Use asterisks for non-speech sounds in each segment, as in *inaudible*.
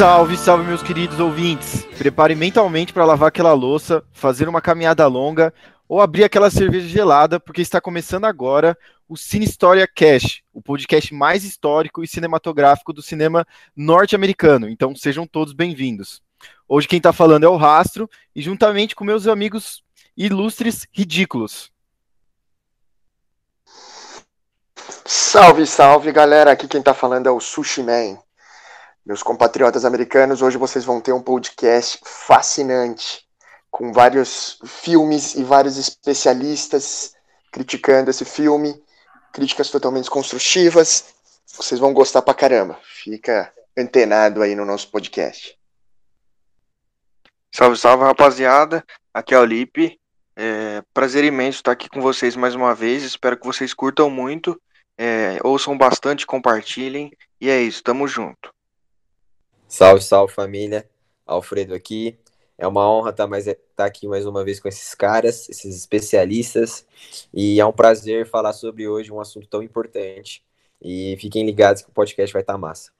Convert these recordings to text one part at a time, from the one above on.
Salve, salve, meus queridos ouvintes! Prepare mentalmente para lavar aquela louça, fazer uma caminhada longa ou abrir aquela cerveja gelada, porque está começando agora o Cine História Cash, o podcast mais histórico e cinematográfico do cinema norte-americano. Então sejam todos bem-vindos. Hoje quem está falando é o Rastro e juntamente com meus amigos ilustres ridículos. Salve, salve, galera! Aqui quem está falando é o Sushi Man. Meus compatriotas americanos, hoje vocês vão ter um podcast fascinante, com vários filmes e vários especialistas criticando esse filme, críticas totalmente construtivas. Vocês vão gostar pra caramba. Fica antenado aí no nosso podcast. Salve, salve, rapaziada. Aqui é o Lipe. É, prazer imenso estar aqui com vocês mais uma vez. Espero que vocês curtam muito, é, ouçam bastante, compartilhem. E é isso, tamo junto. Salve, salve família. Alfredo aqui. É uma honra estar, mais, estar aqui mais uma vez com esses caras, esses especialistas. E é um prazer falar sobre hoje um assunto tão importante. E fiquem ligados que o podcast vai estar massa.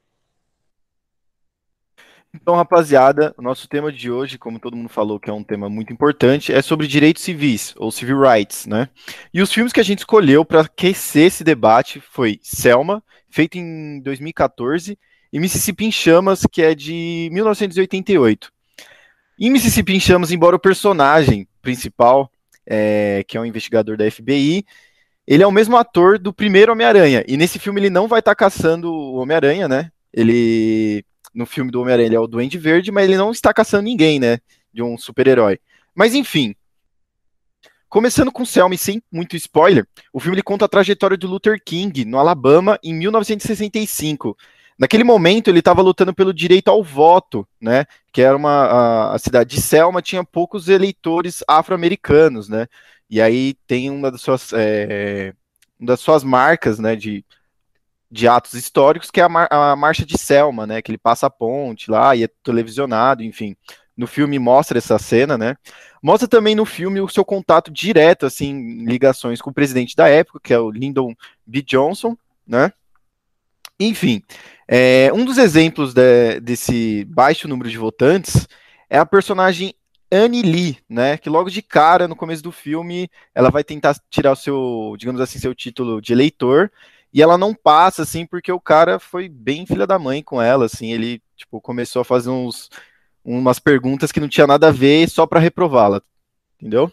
Então, rapaziada, o nosso tema de hoje, como todo mundo falou que é um tema muito importante, é sobre direitos civis, ou civil rights, né? E os filmes que a gente escolheu para aquecer esse debate foi Selma, feito em 2014, e Mississippi em Chamas, que é de 1988. Em Mississippi em Chamas, embora o personagem principal, é, que é um investigador da FBI, ele é o mesmo ator do primeiro Homem-Aranha. E nesse filme ele não vai estar tá caçando o Homem-Aranha, né? Ele. No filme do Homem-Aranha ele é o Duende Verde, mas ele não está caçando ninguém, né? De um super-herói. Mas enfim. Começando com Selma e sem muito spoiler, o filme ele conta a trajetória do Luther King no Alabama em 1965 Naquele momento ele estava lutando pelo direito ao voto, né? Que era uma a, a cidade de Selma tinha poucos eleitores afro-americanos, né? E aí tem uma das suas é, uma das suas marcas, né? De, de atos históricos que é a, mar, a marcha de Selma, né? Que ele passa a ponte lá e é televisionado, enfim. No filme mostra essa cena, né? Mostra também no filme o seu contato direto, assim, ligações com o presidente da época, que é o Lyndon B. Johnson, né? Enfim, é, um dos exemplos de, desse baixo número de votantes é a personagem Annie Lee, né? Que logo de cara, no começo do filme, ela vai tentar tirar o seu, digamos assim, seu título de eleitor, e ela não passa, assim, porque o cara foi bem filha da mãe com ela, assim, ele, tipo, começou a fazer uns, umas perguntas que não tinha nada a ver só para reprová-la, entendeu?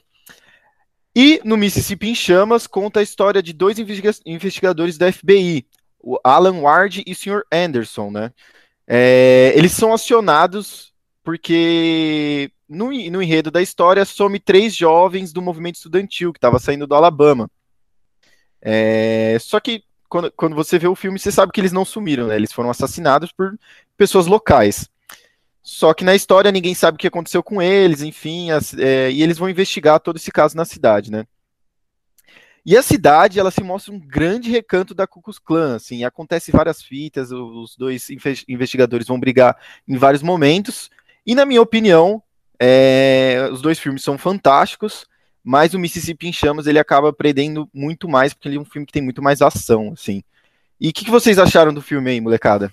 E no Mississippi em Chamas conta a história de dois investigadores da FBI, o Alan Ward e o Sr. Anderson, né? É, eles são acionados porque no, no, enredo da história some três jovens do movimento estudantil que estava saindo do Alabama. É, só que quando, quando, você vê o filme, você sabe que eles não sumiram, né? Eles foram assassinados por pessoas locais. Só que na história ninguém sabe o que aconteceu com eles, enfim, as, é, e eles vão investigar todo esse caso na cidade, né? E a cidade, ela se mostra um grande recanto da Ku Klux Klan, assim, acontece várias fitas, os dois investigadores vão brigar em vários momentos, e na minha opinião, é, os dois filmes são fantásticos, mas o Mississippi em Chamas, ele acaba perdendo muito mais, porque ele é um filme que tem muito mais ação, assim. E o que, que vocês acharam do filme aí, molecada?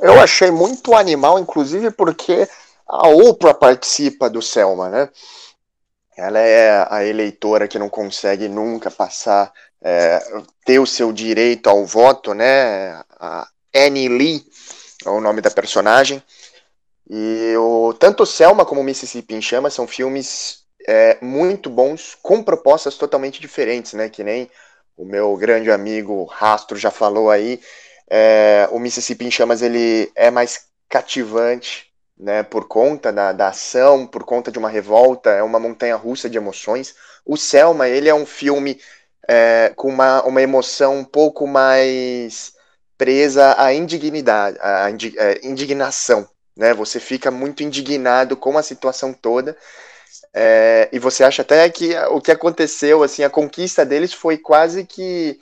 Eu achei muito animal, inclusive porque a Oprah participa do Selma, né? Ela é a eleitora que não consegue nunca passar, é, ter o seu direito ao voto, né? A Annie Lee é o nome da personagem. E o, tanto Selma como Mississippi em Chamas são filmes é, muito bons, com propostas totalmente diferentes, né? Que nem o meu grande amigo Rastro já falou aí. É, o Mississippi em Chamas ele é mais cativante, né, por conta da, da ação, por conta de uma revolta, é uma montanha russa de emoções. O Selma, ele é um filme é, com uma, uma emoção um pouco mais presa à indignidade, à é, indignação, né? Você fica muito indignado com a situação toda. É, e você acha até que o que aconteceu, assim, a conquista deles foi quase que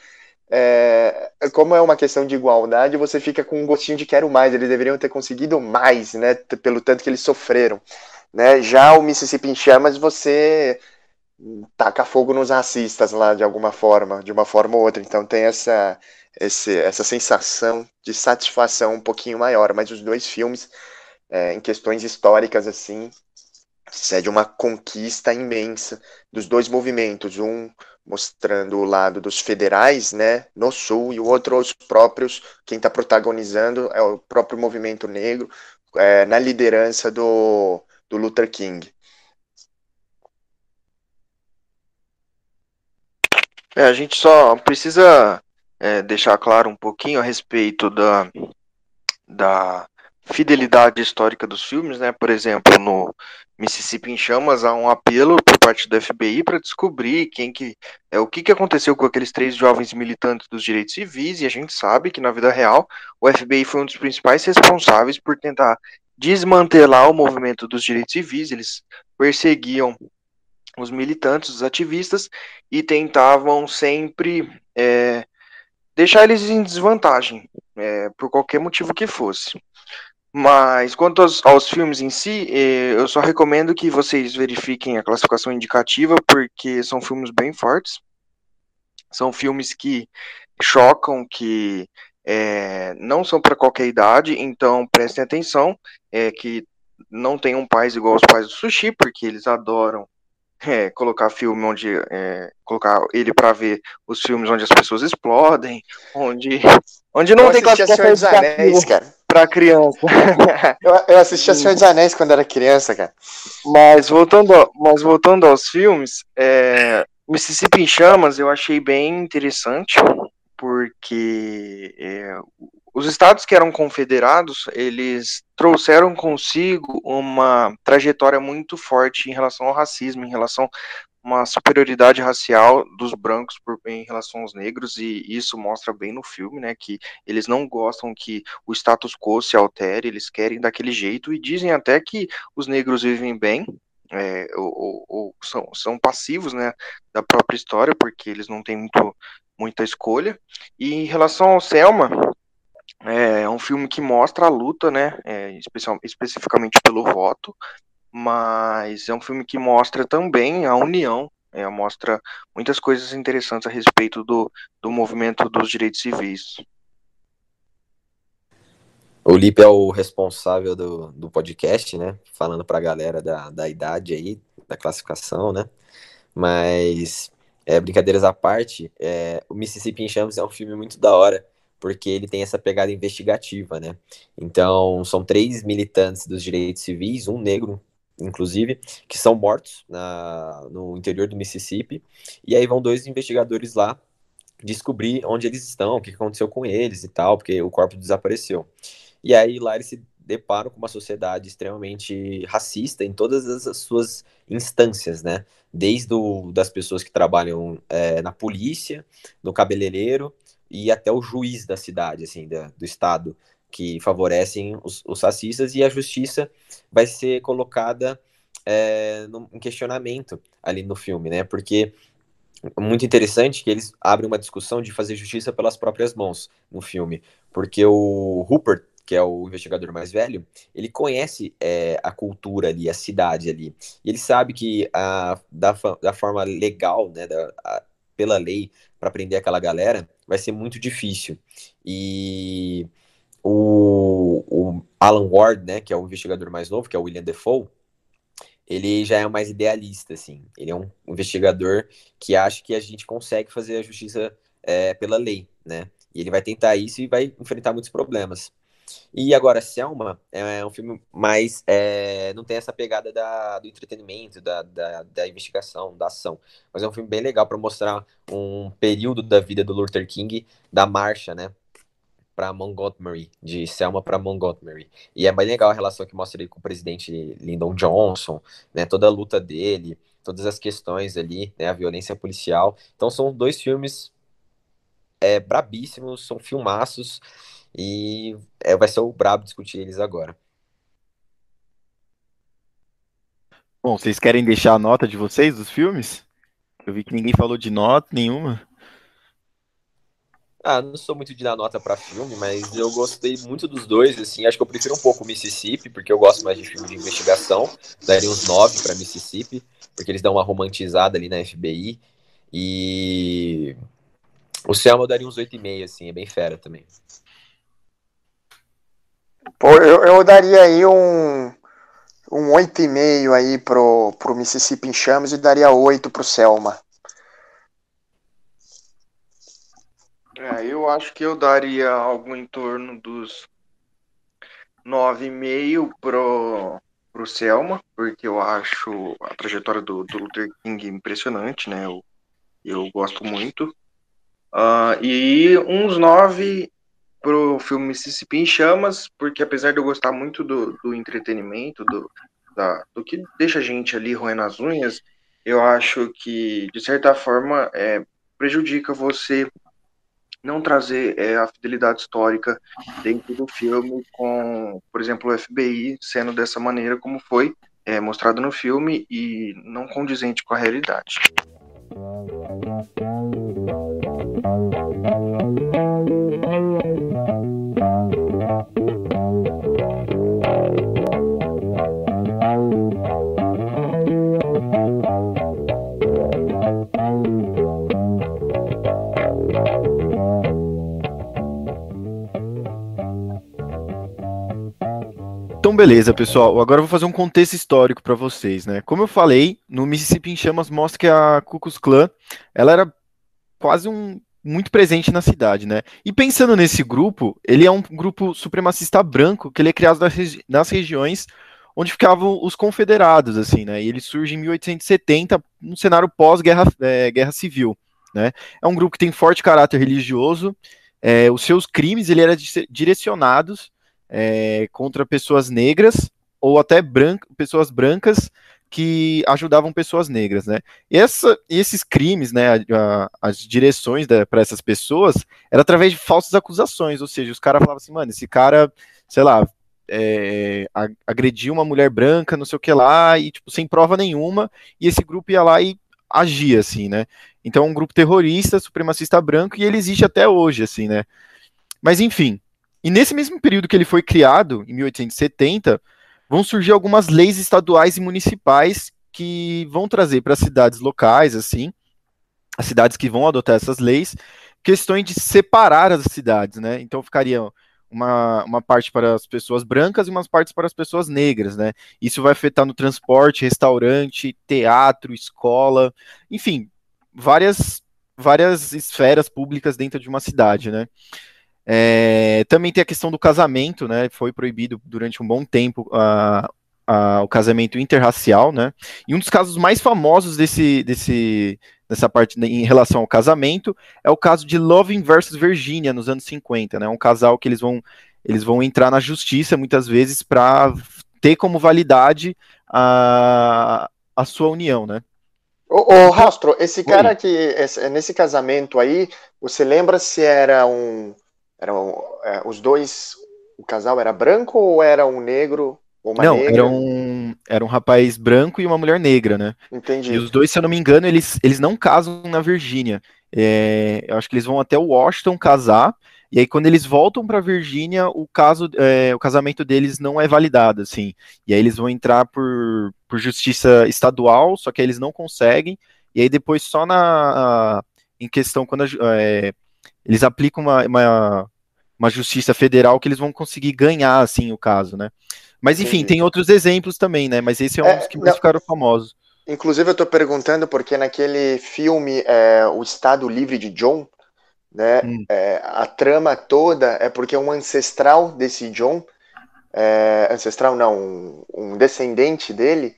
é, como é uma questão de igualdade, você fica com um gostinho de quero mais. Eles deveriam ter conseguido mais, né? Pelo tanto que eles sofreram. Né? Já o Mississippi em Chamas, você taca fogo nos racistas lá de alguma forma, de uma forma ou outra. Então tem essa, esse, essa sensação de satisfação um pouquinho maior. Mas os dois filmes, é, em questões históricas, assim, é de uma conquista imensa dos dois movimentos, um mostrando o lado dos federais, né, no sul, e o outro os próprios, quem está protagonizando é o próprio movimento negro, é, na liderança do, do Luther King. É, a gente só precisa é, deixar claro um pouquinho a respeito da, da fidelidade histórica dos filmes, né? Por exemplo, no Mississippi em Chamas há um apelo por parte do FBI para descobrir quem que é o que, que aconteceu com aqueles três jovens militantes dos direitos civis e a gente sabe que na vida real o FBI foi um dos principais responsáveis por tentar desmantelar o movimento dos direitos civis. Eles perseguiam os militantes, os ativistas, e tentavam sempre é, deixar eles em desvantagem, é, por qualquer motivo que fosse. Mas quanto aos, aos, filmes em si, é, eu só recomendo que vocês verifiquem a classificação indicativa, porque são filmes bem fortes. São filmes que chocam, que é, não são para qualquer idade, então prestem atenção, é, que não tenham pais igual os pais do sushi, porque eles adoram é, colocar filme onde é, colocar ele para ver os filmes onde as pessoas explodem, onde onde não eu tem classificação dos Anéis, cara. Para criança. *laughs* eu, eu assistia Senhor dos Anéis quando era criança, cara. Mas voltando, mas voltando aos filmes, é, Mississippi em Chamas eu achei bem interessante porque é, os estados que eram confederados, eles trouxeram consigo uma trajetória muito forte em relação ao racismo, em relação uma superioridade racial dos brancos por, em relação aos negros, e isso mostra bem no filme, né, que eles não gostam que o status quo se altere, eles querem daquele jeito, e dizem até que os negros vivem bem, é, ou, ou, são, são passivos, né, da própria história, porque eles não têm muito, muita escolha, e em relação ao Selma, é, é um filme que mostra a luta, né? É, especial, especificamente pelo voto, mas é um filme que mostra também a união, é, mostra muitas coisas interessantes a respeito do, do movimento dos direitos civis. O Lipe é o responsável do, do podcast, né? Falando para a galera da, da idade aí, da classificação, né? Mas, é, brincadeiras à parte, é, o Mississippi em Chamas é um filme muito da hora porque ele tem essa pegada investigativa, né? Então, são três militantes dos direitos civis, um negro, inclusive, que são mortos na, no interior do Mississippi, e aí vão dois investigadores lá descobrir onde eles estão, o que aconteceu com eles e tal, porque o corpo desapareceu. E aí lá eles se deparam com uma sociedade extremamente racista em todas as suas instâncias, né? Desde o, das pessoas que trabalham é, na polícia, no cabeleireiro, e até o juiz da cidade, assim, da, do estado, que favorecem os, os racistas, e a justiça vai ser colocada é, no, em questionamento ali no filme, né? Porque é muito interessante que eles abrem uma discussão de fazer justiça pelas próprias mãos no filme, porque o Rupert, que é o investigador mais velho, ele conhece é, a cultura ali, a cidade ali, e ele sabe que a, da, da forma legal, né, da, a, pela lei, para prender aquela galera, vai ser muito difícil. E o, o, Alan Ward, né, que é o investigador mais novo, que é o William Defoe, ele já é mais idealista, assim. Ele é um investigador que acha que a gente consegue fazer a justiça é, pela lei, né? E ele vai tentar isso e vai enfrentar muitos problemas. E agora, Selma é um filme mais. É, não tem essa pegada da, do entretenimento, da, da, da, investigação, da ação. Mas é um filme bem legal para mostrar um período da vida do Luther King, da marcha, né? Para Montgomery, de Selma para Montgomery. E é bem legal a relação que mostra ele com o presidente Lyndon Johnson, né? Toda a luta dele, todas as questões ali, né? A violência policial. Então são dois filmes é, brabíssimos, são filmaços. E é, vai ser o brabo discutir eles agora. Bom, vocês querem deixar a nota de vocês dos filmes? Eu vi que ninguém falou de nota nenhuma. Ah, não sou muito de dar nota para filme, mas eu gostei muito dos dois, assim. Acho que eu prefiro um pouco Mississippi, porque eu gosto mais de filme de investigação. Daria uns nove para Mississippi, porque eles dão uma romantizada ali na FBI. E O Selma eu daria uns 8,5, assim, é bem fera também. Pô, eu, eu daria aí um, um 8,5 aí pro, pro Mississippi em Chamas e daria 8 pro Selma. É, eu acho que eu daria algo em torno dos 9,5 pro, pro Selma, porque eu acho a trajetória do, do Luther King impressionante, né? Eu, eu gosto muito. Uh, e uns 9 pro filme Mississippi em Chamas, porque apesar de eu gostar muito do, do entretenimento, do, da, do que deixa a gente ali roendo as unhas, eu acho que, de certa forma, é, prejudica você não trazer é, a fidelidade histórica dentro do filme, com, por exemplo, o FBI sendo dessa maneira como foi é, mostrado no filme e não condizente com a realidade. Então, beleza, pessoal. Agora eu vou fazer um contexto histórico para vocês, né? Como eu falei, no Mississippi em Chamas mostra que a Ku Klux Klan, ela era quase um muito presente na cidade, né? E pensando nesse grupo, ele é um grupo supremacista branco que ele é criado nas, regi nas regiões onde ficavam os confederados, assim, né? E ele surge em 1870, num cenário pós-guerra é, guerra civil, né? É um grupo que tem forte caráter religioso, é, os seus crimes ele era direcionados é, contra pessoas negras ou até branca, pessoas brancas que ajudavam pessoas negras, né? E essa, esses crimes, né, a, a, as direções para essas pessoas era através de falsas acusações, ou seja, os caras falavam assim, mano, esse cara, sei lá, é, agrediu uma mulher branca, não sei o que lá, e tipo, sem prova nenhuma, e esse grupo ia lá e agia, assim, né? Então um grupo terrorista, supremacista branco, e ele existe até hoje, assim, né? Mas enfim, e nesse mesmo período que ele foi criado, em 1870, vão surgir algumas leis estaduais e municipais que vão trazer para as cidades locais, assim, as cidades que vão adotar essas leis, questões de separar as cidades, né? Então ficaria uma, uma parte para as pessoas brancas e umas partes para as pessoas negras, né? Isso vai afetar no transporte, restaurante, teatro, escola, enfim, várias várias esferas públicas dentro de uma cidade, né? É, também tem a questão do casamento, né? Foi proibido durante um bom tempo a, a, o casamento interracial, né? E um dos casos mais famosos desse, desse, dessa parte em relação ao casamento é o caso de Loving versus Virginia nos anos 50, né? Um casal que eles vão eles vão entrar na justiça muitas vezes para ter como validade a, a sua união, né? Ô, ô Rastro, esse cara que esse, nesse casamento aí, você lembra se era um eram é, os dois, o casal era branco ou era um negro ou uma não, negra? era um, era um rapaz branco e uma mulher negra, né? Entendi. E os dois, se eu não me engano, eles, eles não casam na Virgínia. É, eu acho que eles vão até Washington casar, e aí quando eles voltam para Virgínia, o caso, é, o casamento deles não é validado, assim. E aí eles vão entrar por, por justiça estadual, só que eles não conseguem. E aí depois só na em questão quando a, é, eles aplicam uma, uma, uma, justiça federal que eles vão conseguir ganhar, assim, o caso, né? Mas, enfim, Entendi. tem outros exemplos também, né? Mas esse é um é, dos que mais não, ficaram famosos. Inclusive, eu tô perguntando porque naquele filme é, O Estado Livre de John, né? Hum. É, a trama toda é porque um ancestral desse John, é, ancestral não, um, um descendente dele,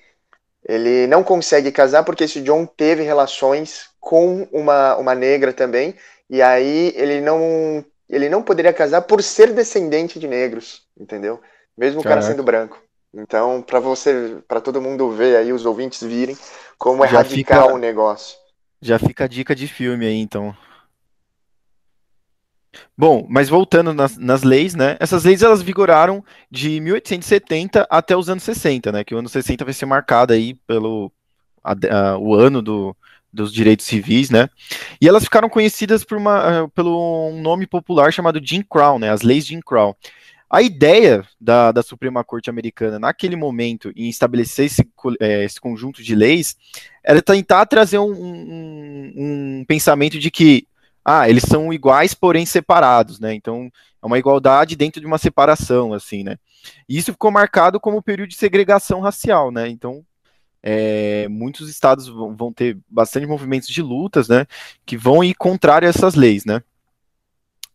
ele não consegue casar porque esse John teve relações com uma, uma negra também, e aí ele não ele não poderia casar por ser descendente de negros, entendeu? Mesmo o cara sendo branco. Então, para você, para todo mundo ver aí, os ouvintes virem como é já radical fica, o negócio. Já fica a dica de filme aí, então. Bom, mas voltando nas, nas, leis, né? Essas leis elas vigoraram de 1870 até os anos 60, né? Que o ano 60 vai ser marcado aí pelo a, a, o ano do, dos direitos civis, né? E elas ficaram conhecidas por uma, uh, pelo um nome popular chamado Jim Crow, né? As leis Jim Crow. A ideia da, da Suprema Corte Americana naquele momento em estabelecer esse, é, esse conjunto de leis era tentar trazer um, um, um pensamento de que ah, eles são iguais, porém separados, né? Então, é uma igualdade dentro de uma separação, assim, né? E isso ficou marcado como período de segregação racial, né? Então, é, muitos estados vão, ter bastante movimentos de lutas, né? Que vão ir contrário a essas leis, né?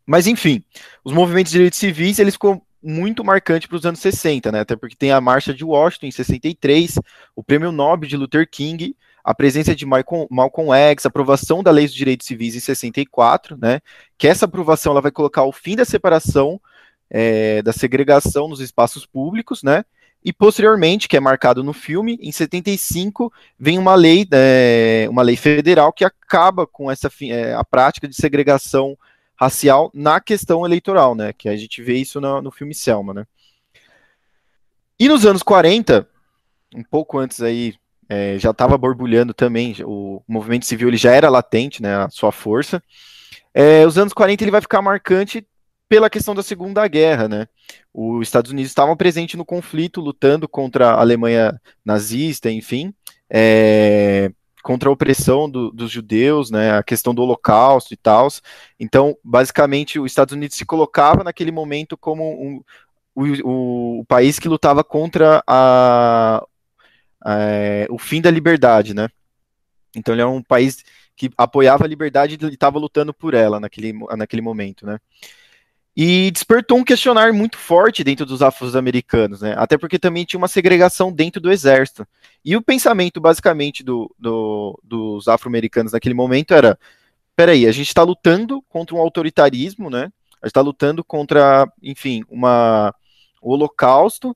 Mas, enfim, os movimentos de direitos civis, eles ficou muito marcante para os anos 60, né? Até porque tem a Marcha de Washington em 63, o Prêmio Nobel de Luther King, a presença de Malcolm, Malcolm X, a aprovação da Lei dos Direitos Civis em 64, né? Que essa aprovação ela vai colocar o fim da separação, é, da segregação nos espaços públicos, né? E posteriormente, que é marcado no filme, em 75 vem uma lei, é, uma lei federal que acaba com essa é, a prática de segregação racial na questão eleitoral, né? Que a gente vê isso no, no filme Selma, né? E nos anos 40, um pouco antes aí, é, já estava borbulhando também, o movimento civil ele já era latente, né? A sua força. É, os anos 40 ele vai ficar marcante pela questão da Segunda Guerra, né? Os Estados Unidos estavam presentes no conflito, lutando contra a Alemanha nazista, enfim. É, contra a opressão do, dos judeus, né, a questão do holocausto e tal. Então, basicamente, os Estados Unidos se colocava naquele momento como um, o, o, país que lutava contra a, a, o fim da liberdade, né? Então, ele era um país que apoiava a liberdade e estava lutando por ela naquele, naquele momento, né? E despertou um questionário muito forte dentro dos afro-americanos, né? Até porque também tinha uma segregação dentro do exército. E o pensamento, basicamente, do, do, dos afro-americanos naquele momento era: peraí, a gente está lutando contra um autoritarismo, né? A gente está lutando contra, enfim, uma, o holocausto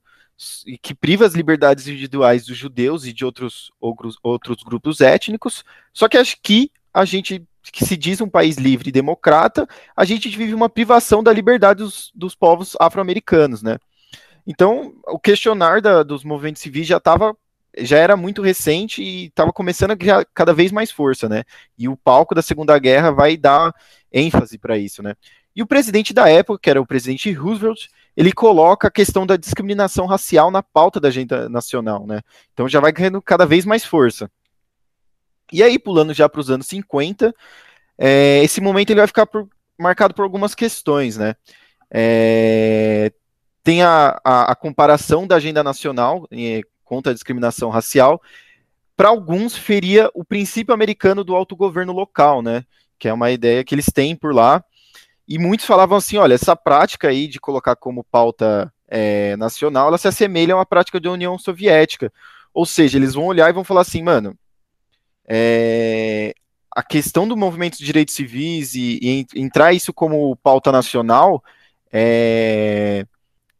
que priva as liberdades individuais dos judeus e de outros, outros, outros grupos étnicos. Só que acho que a gente que se diz um país livre e democrata, a gente vive uma privação da liberdade dos, dos povos afro-americanos, né? Então, o questionar da, dos movimentos civis já estava já era muito recente e estava começando a criar cada vez mais força, né? E o palco da Segunda Guerra vai dar ênfase para isso, né? E o presidente da época, que era o presidente Roosevelt, ele coloca a questão da discriminação racial na pauta da agenda nacional, né? Então já vai ganhando cada vez mais força. E aí, pulando já para os anos 50, é, esse momento ele vai ficar por, marcado por algumas questões, né? É, tem a, a, a, comparação da agenda nacional é, contra a discriminação racial. Para alguns, feria o princípio americano do autogoverno local, né? Que é uma ideia que eles têm por lá. E muitos falavam assim: olha, essa prática aí de colocar como pauta é, nacional, ela se assemelha a uma prática da União Soviética. Ou seja, eles vão olhar e vão falar assim, mano, é, a questão do movimento de direitos civis e, e, entrar isso como pauta nacional é,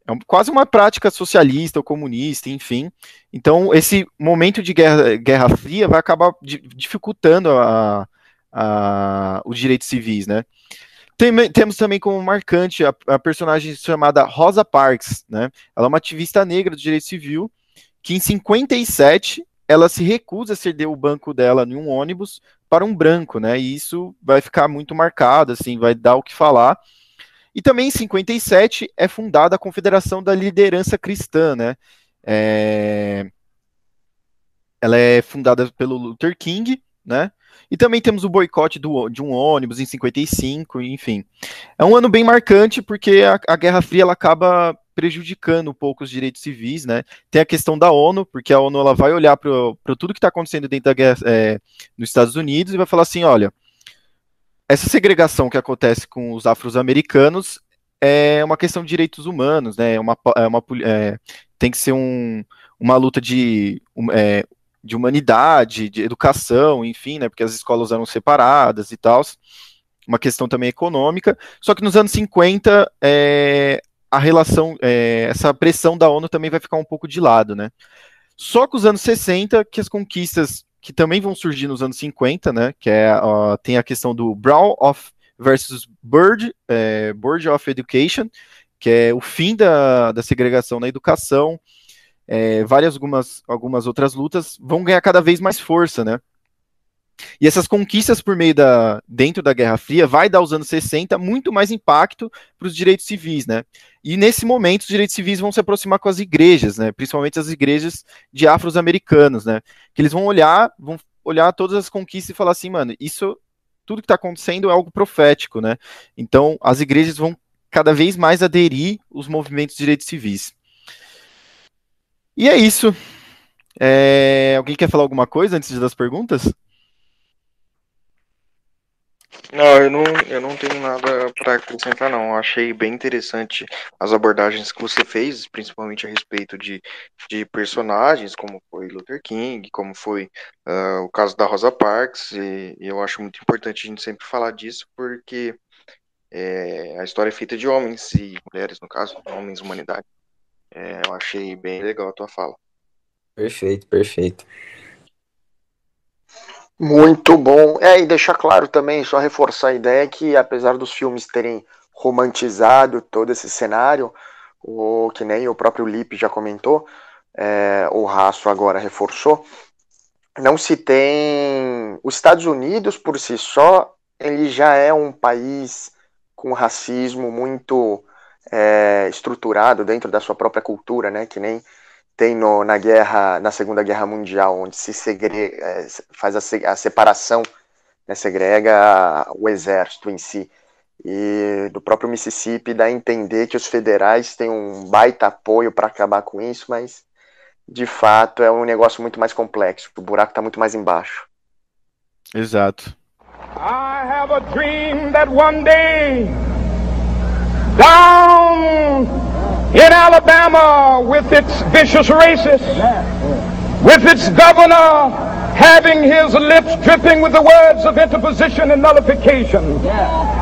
é quase uma prática socialista ou comunista, enfim. Então, esse momento de guerra, guerra fria vai acabar dificultando a, a, os direitos civis, né? Tem, temos também como marcante a, a, personagem chamada Rosa Parks, né? Ela é uma ativista negra do direito civil que em 57 ela se recusa a ceder o banco dela em um ônibus para um branco, né? E isso vai ficar muito marcado, assim, vai dar o que falar. E também em 57 é fundada a Confederação da Liderança Cristã, né? É... Ela é fundada pelo Luther King, né? E também temos o boicote do, de um ônibus em 55, enfim. É um ano bem marcante porque a, a Guerra Fria ela acaba prejudicando um pouco os direitos civis, né? Tem a questão da ONU, porque a ONU ela vai olhar para tudo que está acontecendo dentro da guerra é, nos Estados Unidos e vai falar assim, olha, essa segregação que acontece com os afro-americanos é uma questão de direitos humanos, né? É uma, é uma é, tem que ser um, uma luta de, é, de humanidade, de educação, enfim, né? Porque as escolas eram separadas e tal. Uma questão também econômica. Só que nos anos 50, é, a relação, é, essa pressão da ONU também vai ficar um pouco de lado, né? Só que os anos 60, que as conquistas que também vão surgir nos anos 50, né? Que é uh, tem a questão do Brown of versus Bird, é, Board of Education, que é o fim da, da segregação na educação. É, várias algumas, algumas outras lutas vão ganhar cada vez mais força, né? E essas conquistas por meio da dentro da Guerra Fria vai dar aos anos 60 muito mais impacto para os direitos civis, né? E nesse momento os direitos civis vão se aproximar com as igrejas, né? Principalmente as igrejas de afro-americanos, né? Que eles vão olhar, vão olhar todas as conquistas e falar assim, mano, isso tudo que está acontecendo é algo profético, né? Então, as igrejas vão cada vez mais aderir os movimentos de direitos civis. E é isso. É... Alguém quer falar alguma coisa antes das perguntas? Não, eu não, eu não tenho nada para acrescentar, não. Eu achei bem interessante as abordagens que você fez, principalmente a respeito de, de personagens, como foi Luther King, como foi uh, o caso da Rosa Parks, e, e, eu acho muito importante a gente sempre falar disso, porque é, a história é feita de homens e mulheres, no caso, homens humanidade. É, eu achei bem legal a tua fala. Perfeito, perfeito. Muito bom. É, e deixar claro também, só reforçar a ideia que apesar dos filmes terem romantizado todo esse cenário, o que nem o próprio Lipe já comentou, é, o Raço agora reforçou, não se tem. Os Estados Unidos por si só, ele já é um país com racismo muito é, estruturado dentro da sua própria cultura, né? Que nem tem no, na guerra, na Segunda Guerra Mundial, onde se segre, é, faz a, a separação, né, segrega o exército em si. E do próprio Mississippi dá a entender que os federais têm um baita apoio para acabar com isso, mas de fato é um negócio muito mais complexo. O buraco está muito mais embaixo. Exato. I have a dream that one day down in Alabama with its vicious racists, with its governor having his lips dripping with the words of interposition and nullification.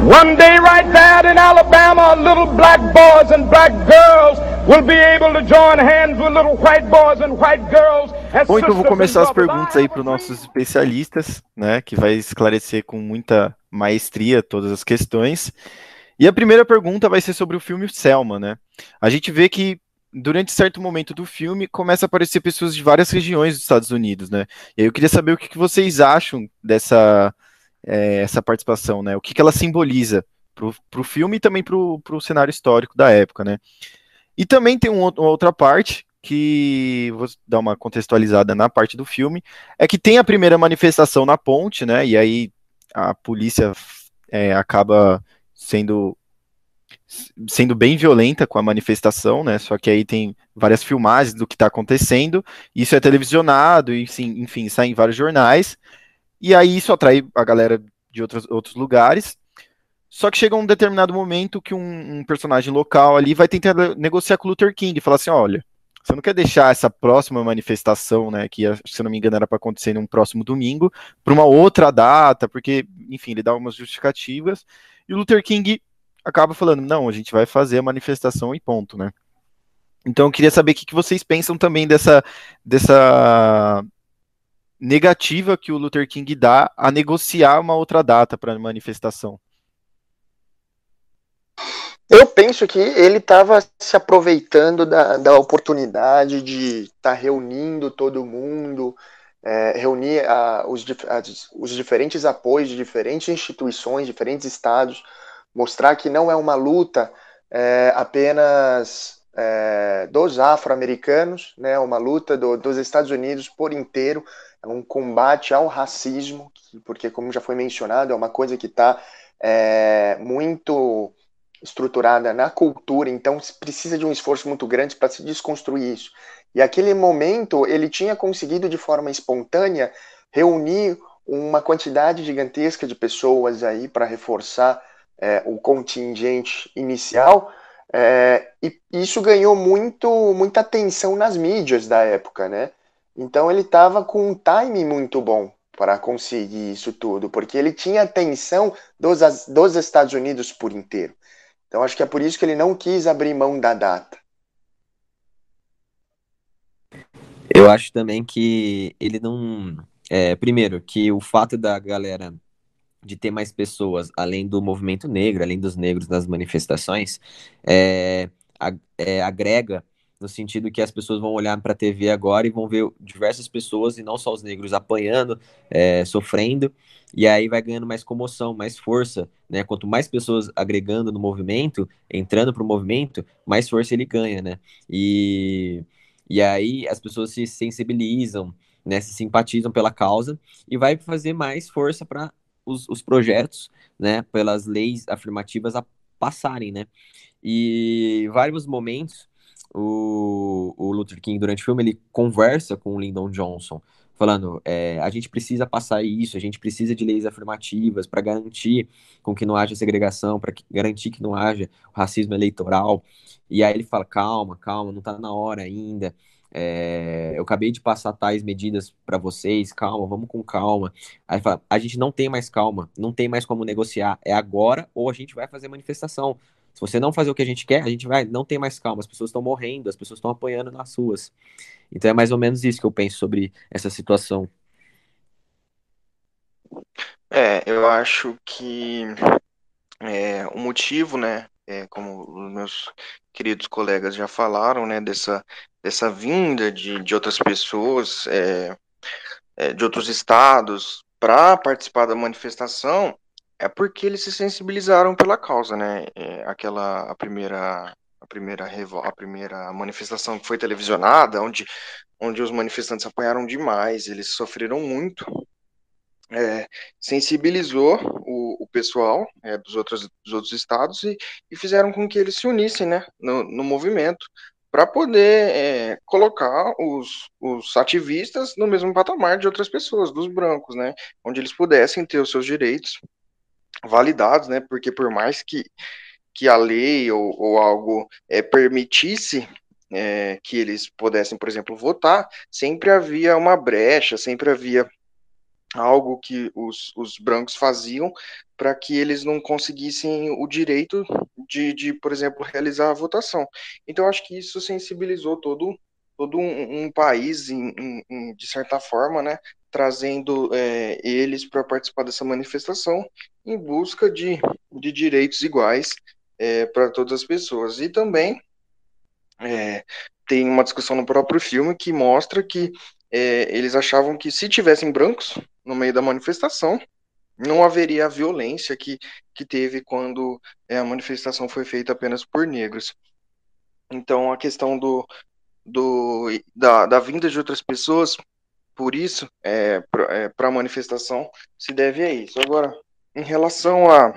One day right there in Alabama, little black boys and black girls will be able to join hands with little white boys and white girls. Bom, então vou começar as perguntas aí para os nossos especialistas, né, que vai esclarecer com muita maestria todas as questões. E a primeira pergunta vai ser sobre o filme Selma, né? A gente vê que durante certo momento do filme começa a aparecer pessoas de várias regiões dos Estados Unidos, né? E aí eu queria saber o que, que vocês acham dessa é, essa participação, né? O que, que ela simboliza pro, pro filme e também pro, pro cenário histórico da época, né? E também tem um, uma outra parte que vou dar uma contextualizada na parte do filme, é que tem a primeira manifestação na ponte, né? E aí a polícia é, acaba sendo sendo bem violenta com a manifestação, né? Só que aí tem várias filmagens do que está acontecendo, isso é televisionado e sim, enfim, sai em vários jornais. E aí isso atrai a galera de outros, outros lugares. Só que chega um determinado momento que um, um personagem local ali vai tentar negociar com o Luther King e falar assim: olha, você não quer deixar essa próxima manifestação, né, que se não me engano era para acontecer num próximo domingo, para uma outra data, porque, enfim, ele dá umas justificativas. E o Luther King acaba falando, não, a gente vai fazer a manifestação e ponto, né? Então eu queria saber o que vocês pensam também dessa, dessa negativa que o Luther King dá a negociar uma outra data para a manifestação. Eu penso que ele estava se aproveitando da, da oportunidade de estar tá reunindo todo mundo, é, reunir a, os, a, os diferentes apoios de diferentes instituições, diferentes estados, mostrar que não é uma luta é, apenas é, dos afro-americanos, né, uma luta do, dos Estados Unidos por inteiro, é um combate ao racismo, porque, como já foi mencionado, é uma coisa que está é, muito estruturada na cultura, então precisa de um esforço muito grande para se desconstruir isso. E aquele momento ele tinha conseguido de forma espontânea reunir uma quantidade gigantesca de pessoas aí para reforçar é, o contingente inicial, é, e isso ganhou muito, muita atenção nas mídias da época, né? Então ele estava com um time muito bom para conseguir isso tudo, porque ele tinha atenção dos, dos Estados Unidos por inteiro. Então acho que é por isso que ele não quis abrir mão da data. Eu acho também que ele não. É, primeiro, que o fato da galera de ter mais pessoas, além do movimento negro, além dos negros nas manifestações, é, é, agrega no sentido que as pessoas vão olhar para a TV agora e vão ver diversas pessoas, e não só os negros, apanhando, é, sofrendo, e aí vai ganhando mais comoção, mais força, né? Quanto mais pessoas agregando no movimento, entrando para o movimento, mais força ele ganha, né? E, e aí as pessoas se sensibilizam, né? Se simpatizam pela causa, e vai fazer mais força para os, os projetos, né, pelas leis afirmativas a passarem, né? E vários momentos o, o Luther King durante o filme ele conversa com o Lyndon Johnson, falando é, a gente precisa passar isso, a gente precisa de leis afirmativas para garantir com que não haja segregação, para garantir que não haja racismo eleitoral. E aí ele fala calma, calma, não está na hora ainda. É, eu acabei de passar tais medidas para vocês, calma, vamos com calma. Aí fala, a gente não tem mais calma, não tem mais como negociar, é agora ou a gente vai fazer manifestação. Se você não fazer o que a gente quer, a gente vai, não tem mais calma, as pessoas estão morrendo, as pessoas estão apanhando nas ruas. Então é mais ou menos isso que eu penso sobre essa situação. É, eu acho que é, o motivo, né, é, como os meus queridos colegas já falaram, né, dessa, dessa vinda de, de outras pessoas, é, é, de outros estados, para participar da manifestação, é porque eles se sensibilizaram pela causa, né? É, aquela a primeira a primeira a primeira manifestação que foi televisionada, onde onde os manifestantes apanharam demais, eles sofreram muito. É, sensibilizou o, o pessoal é, dos, outros, dos outros estados e, e, fizeram com que eles se unissem né, no, no movimento para poder é, colocar os, os ativistas no mesmo patamar de outras pessoas, dos brancos, né, onde eles pudessem ter os seus direitos validados, né? Porque por mais que, que a lei ou, ou algo é, permitisse é, que eles pudessem, por exemplo, votar, sempre havia uma brecha, sempre havia algo que os, os brancos faziam para que eles não conseguissem o direito de, de, por exemplo, realizar a votação. Então, acho que isso sensibilizou todo, todo um, um país, em, em, de certa forma, né, trazendo é, eles para participar dessa manifestação em busca de, de direitos iguais é, para todas as pessoas. E também é, tem uma discussão no próprio filme que mostra que é, eles achavam que se tivessem brancos no meio da manifestação, não haveria a violência que, que teve quando é, a manifestação foi feita apenas por negros. Então, a questão do, do, da, da vinda de outras pessoas por isso, é, para é, a manifestação, se deve a isso. Agora, em relação a,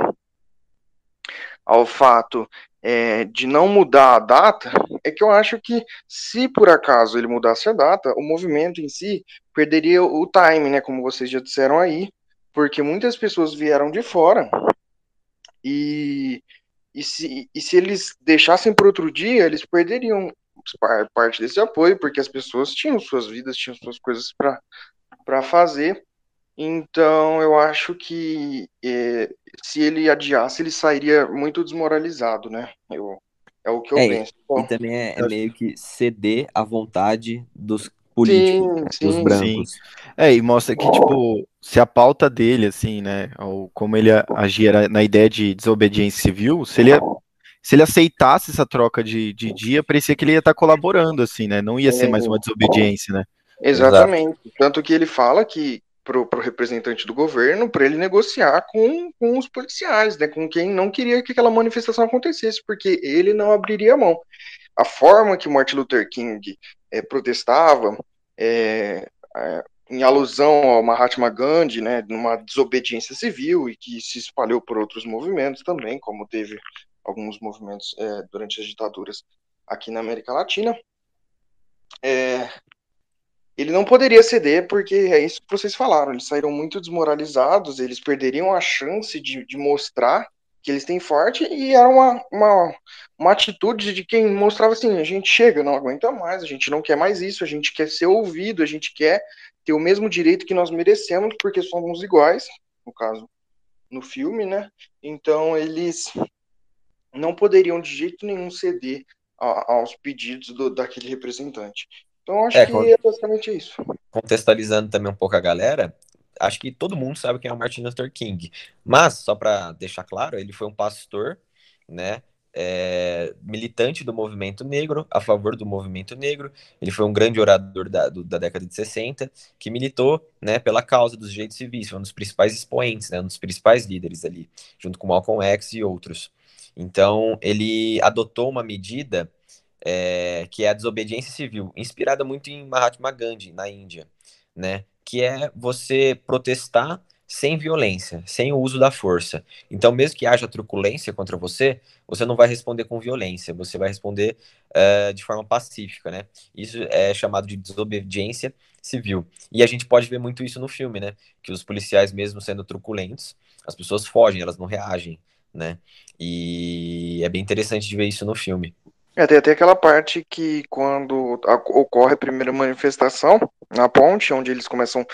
ao fato é, de não mudar a data, é que eu acho que se por acaso ele mudasse a data, o movimento em si perderia o time, né, como vocês já disseram aí, porque muitas pessoas vieram de fora e, e, se, e se eles deixassem para outro dia, eles perderiam parte desse apoio, porque as pessoas tinham suas vidas, tinham suas coisas para fazer. Então, eu acho que é, se ele adiasse, ele sairia muito desmoralizado, né? Eu, é o que eu é, penso. Bom, e também é, é, meio que ceder à vontade dos políticos, sim, dos sim, brancos. Sim. É, e mostra que, tipo, se a pauta dele, assim, né, ou como ele agia na ideia de desobediência civil, se ele se ele aceitasse essa troca de, de dia, parecia que ele ia estar colaborando, assim, né? Não ia ser mais uma desobediência, né? Exatamente. Exato. Tanto que ele fala que pro, pro representante do governo para ele negociar com, com os policiais, né? Com quem não queria que aquela manifestação acontecesse, porque ele não abriria a mão. A forma que Martin Luther King é, protestava é, é, em alusão ao Mahatma Gandhi, né, numa desobediência civil e que se espalhou por outros movimentos também, como teve alguns movimentos é, durante as ditaduras aqui na América Latina. É, ele não poderia ceder porque é isso que vocês falaram, eles saíram muito desmoralizados, eles perderiam a chance de, de mostrar que eles têm forte e era uma, uma, uma atitude de quem mostrava assim, a gente chega, não aguenta mais, a gente não quer mais isso, a gente quer ser ouvido, a gente quer ter o mesmo direito que nós merecemos porque somos iguais, no caso, no filme, né? Então eles não poderiam de jeito nenhum ceder aos pedidos do, daquele representante. Então, acho é, que é basicamente isso. Contextualizando também um pouco a galera, acho que todo mundo sabe quem é o Martin Luther King. Mas, só para deixar claro, ele foi um pastor, né? É, militante do movimento negro, a favor do movimento negro. Ele foi um grande orador da, do, da década de 60, que militou né, pela causa dos direitos civis, foi um dos principais expoentes, né, um dos principais líderes ali, junto com Malcolm X e outros. Então, ele adotou uma medida é, que é a desobediência civil, inspirada muito em Mahatma Gandhi, na Índia, né? Que é você protestar sem violência, sem o uso da força. Então, mesmo que haja truculência contra você, você não vai responder com violência, você vai responder uh, de forma pacífica, né? Isso é chamado de desobediência civil. E a gente pode ver muito isso no filme, né? Que os policiais, mesmo sendo truculentos, as pessoas fogem, elas não reagem, né? E é bem interessante de ver isso no filme. É, tem até aquela parte que quando ocorre a primeira manifestação na ponte, onde eles começam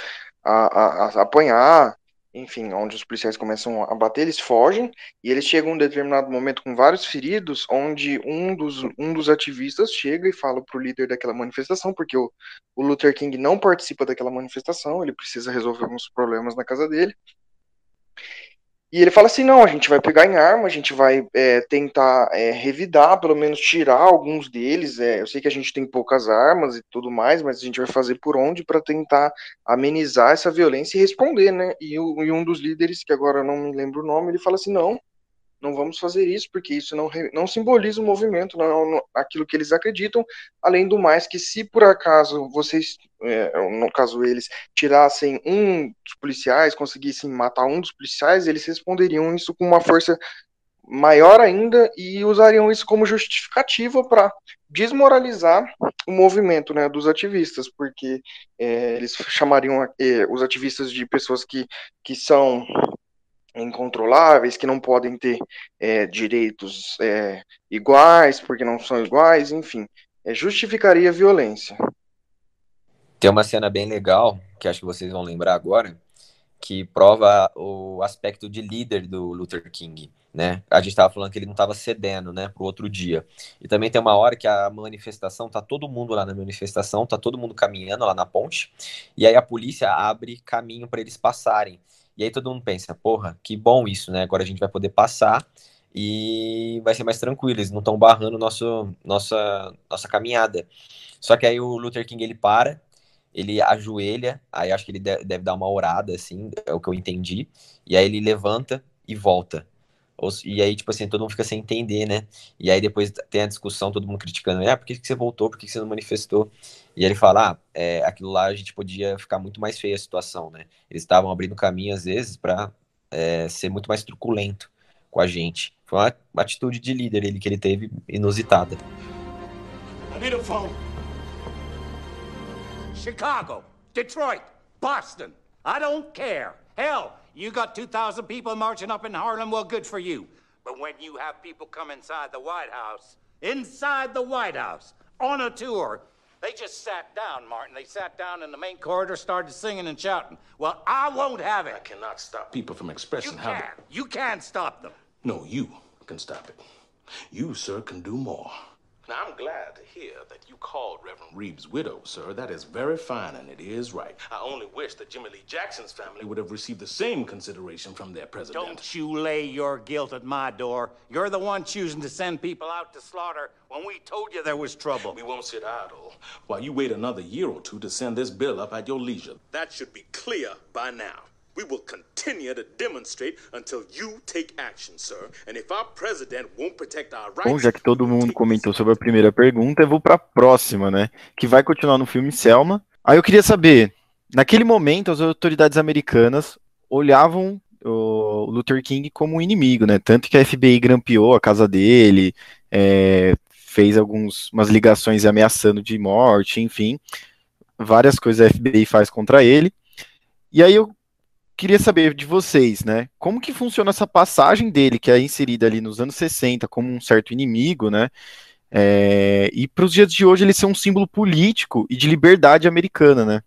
a, a, a apanhar, enfim, onde os policiais começam a bater, eles fogem e eles chegam em um determinado momento com vários feridos, onde um dos, um dos ativistas chega e fala para o líder daquela manifestação, porque o, o Luther King não participa daquela manifestação, ele precisa resolver alguns problemas na casa dele. E ele fala assim: não, a gente vai pegar em arma, a gente vai é, tentar é, revidar, pelo menos tirar alguns deles. É, eu sei que a gente tem poucas armas e tudo mais, mas a gente vai fazer por onde para tentar amenizar essa violência e responder, né? E, o, e um dos líderes, que agora eu não me lembro o nome, ele fala assim: não, não vamos fazer isso, porque isso não, não simboliza o movimento, não é aquilo que eles acreditam. Além do mais, que se por acaso vocês, é, no caso eles, tirassem um dos policiais, conseguissem matar um dos policiais, eles responderiam isso com uma força maior ainda e usariam isso como justificativa para desmoralizar o movimento né, dos ativistas, porque é, eles chamariam é, os ativistas de pessoas que, que são incontroláveis, que não podem ter é, direitos é, iguais, porque não são iguais, enfim, é, justificaria a violência. Tem uma cena bem legal, que acho que vocês vão lembrar agora, que prova o aspecto de líder do Luther King, né? A gente estava falando que ele não estava cedendo, né, pro outro dia. E também tem uma hora que a manifestação, tá todo mundo lá na manifestação, tá todo mundo caminhando lá na ponte, e aí a polícia abre caminho para eles passarem. E aí todo mundo pensa, porra, que bom isso, né? Agora a gente vai poder passar e vai ser mais tranquilo, eles não estão barrando nosso, nossa, nossa caminhada. Só que aí o Luther King ele para, ele ajoelha, aí acho que ele deve dar uma orada, assim, é o que eu entendi, e aí ele levanta e volta. E aí, tipo assim, todo mundo fica sem entender, né? E aí depois tem a discussão, todo mundo criticando, ah, por que, você voltou, por que, você não manifestou? E ele fala, ah, é, aquilo lá a gente podia ficar muito mais feia a situação, né? Eles estavam abrindo caminho, às vezes, para é, ser muito mais truculento com a gente. Foi uma, atitude de líder ele, que ele teve inusitada. Chicago, Detroit, Boston, I don't care. Hell, You got 2,000 people marching up in Harlem, well, good for you. But when you have people come inside the White House, inside the White House, on a tour, they just sat down, Martin. They sat down in the main corridor, started singing and shouting. Well, I won't have it. I cannot stop people from expressing you how. Can. You can stop them. No, you can stop it. You, sir, can do more. Now, I'm glad to hear that you called Reverend Reeves' widow, sir. That is very fine, and it is right. I only wish that Jimmy Lee Jackson's family would have received the same consideration from their president. Don't you lay your guilt at my door. You're the one choosing to send people out to slaughter when we told you there was trouble. We won't sit idle while you wait another year or two to send this bill up at your leisure. That should be clear by now. We will continue to demonstrate until you take action, sir. And if our president won't protect our rights, Bom, já que todo mundo comentou sobre a primeira pergunta, eu vou para a próxima, né? Que vai continuar no filme Selma. Aí eu queria saber, naquele momento as autoridades americanas olhavam o Luther King como um inimigo, né? Tanto que a FBI grampeou a casa dele, é, fez algumas ligações ameaçando de morte, enfim, várias coisas a FBI faz contra ele. E aí eu queria saber de vocês, né? Como que funciona essa passagem dele, que é inserida ali nos anos 60 como um certo inimigo, né? É, e para os dias de hoje ele ser um símbolo político e de liberdade americana, né?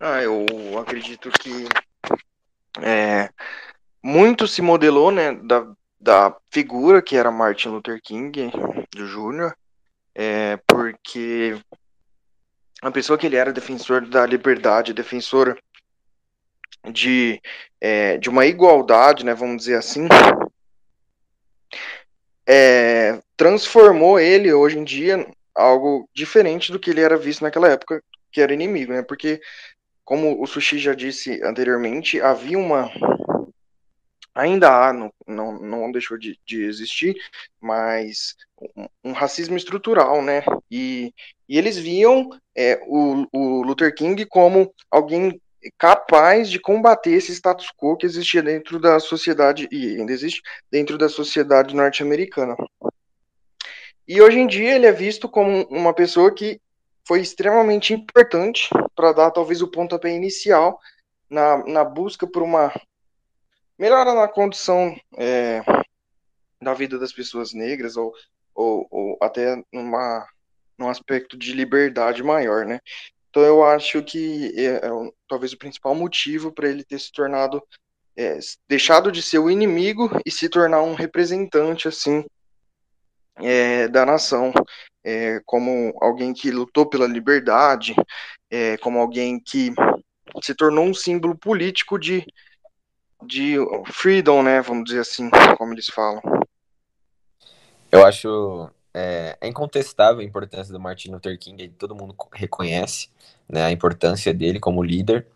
Ah, eu acredito que é, muito se modelou, né, da, da figura que era Martin Luther King Jr., é, porque uma pessoa que ele era defensor da liberdade, defensor de, é, de uma igualdade, né, vamos dizer assim, é, transformou ele hoje em dia algo diferente do que ele era visto naquela época, que era inimigo, né? Porque, como o Sushi já disse anteriormente, havia uma ainda há, não, não, não deixou de, de existir, mas um, um, racismo estrutural, né? E, e eles viam é, o, o Luther King como alguém capaz de combater esse status quo que existia dentro da sociedade, e ainda existe, dentro da sociedade norte-americana. E hoje em dia ele é visto como uma pessoa que foi extremamente importante para dar talvez o pontapé inicial na, na busca por uma melhora na condição é, da vida das pessoas negras ou, ou, ou até numa, num aspecto de liberdade maior, né? Então eu acho que é, é talvez o principal motivo para ele ter se tornado é, deixado de ser o inimigo e se tornar um representante assim é, da nação, é, como alguém que lutou pela liberdade, é, como alguém que se tornou um símbolo político de, de freedom, né? Vamos dizer assim, como eles falam. Eu acho é, é, incontestável a importância do Martin Luther King, todo mundo reconhece né, a importância dele como líder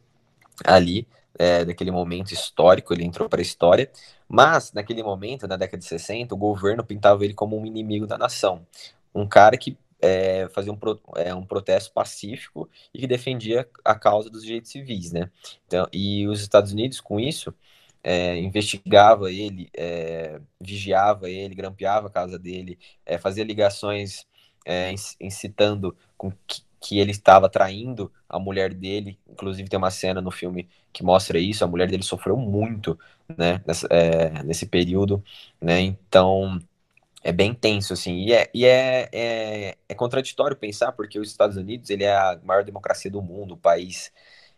ali, é, daquele momento histórico, ele entrou para a história, mas naquele momento, na década de 60, o governo pintava ele como um inimigo da nação, um cara que é, fazia um, pro, é, um protesto pacífico e que defendia a causa dos direitos civis, né? Então, e os Estados Unidos, com isso, é, investigava ele, é, vigiava ele, grampeava a casa dele, é, fazia ligações é, incitando com que, que, ele estava traindo a mulher dele. Inclusive tem uma cena no filme que mostra isso. A mulher dele sofreu muito, né, nessa, é, nesse período, né? Então é bem tenso, assim, e, é, e é, é, é contraditório pensar, porque os Estados Unidos, ele é a maior democracia do mundo, o país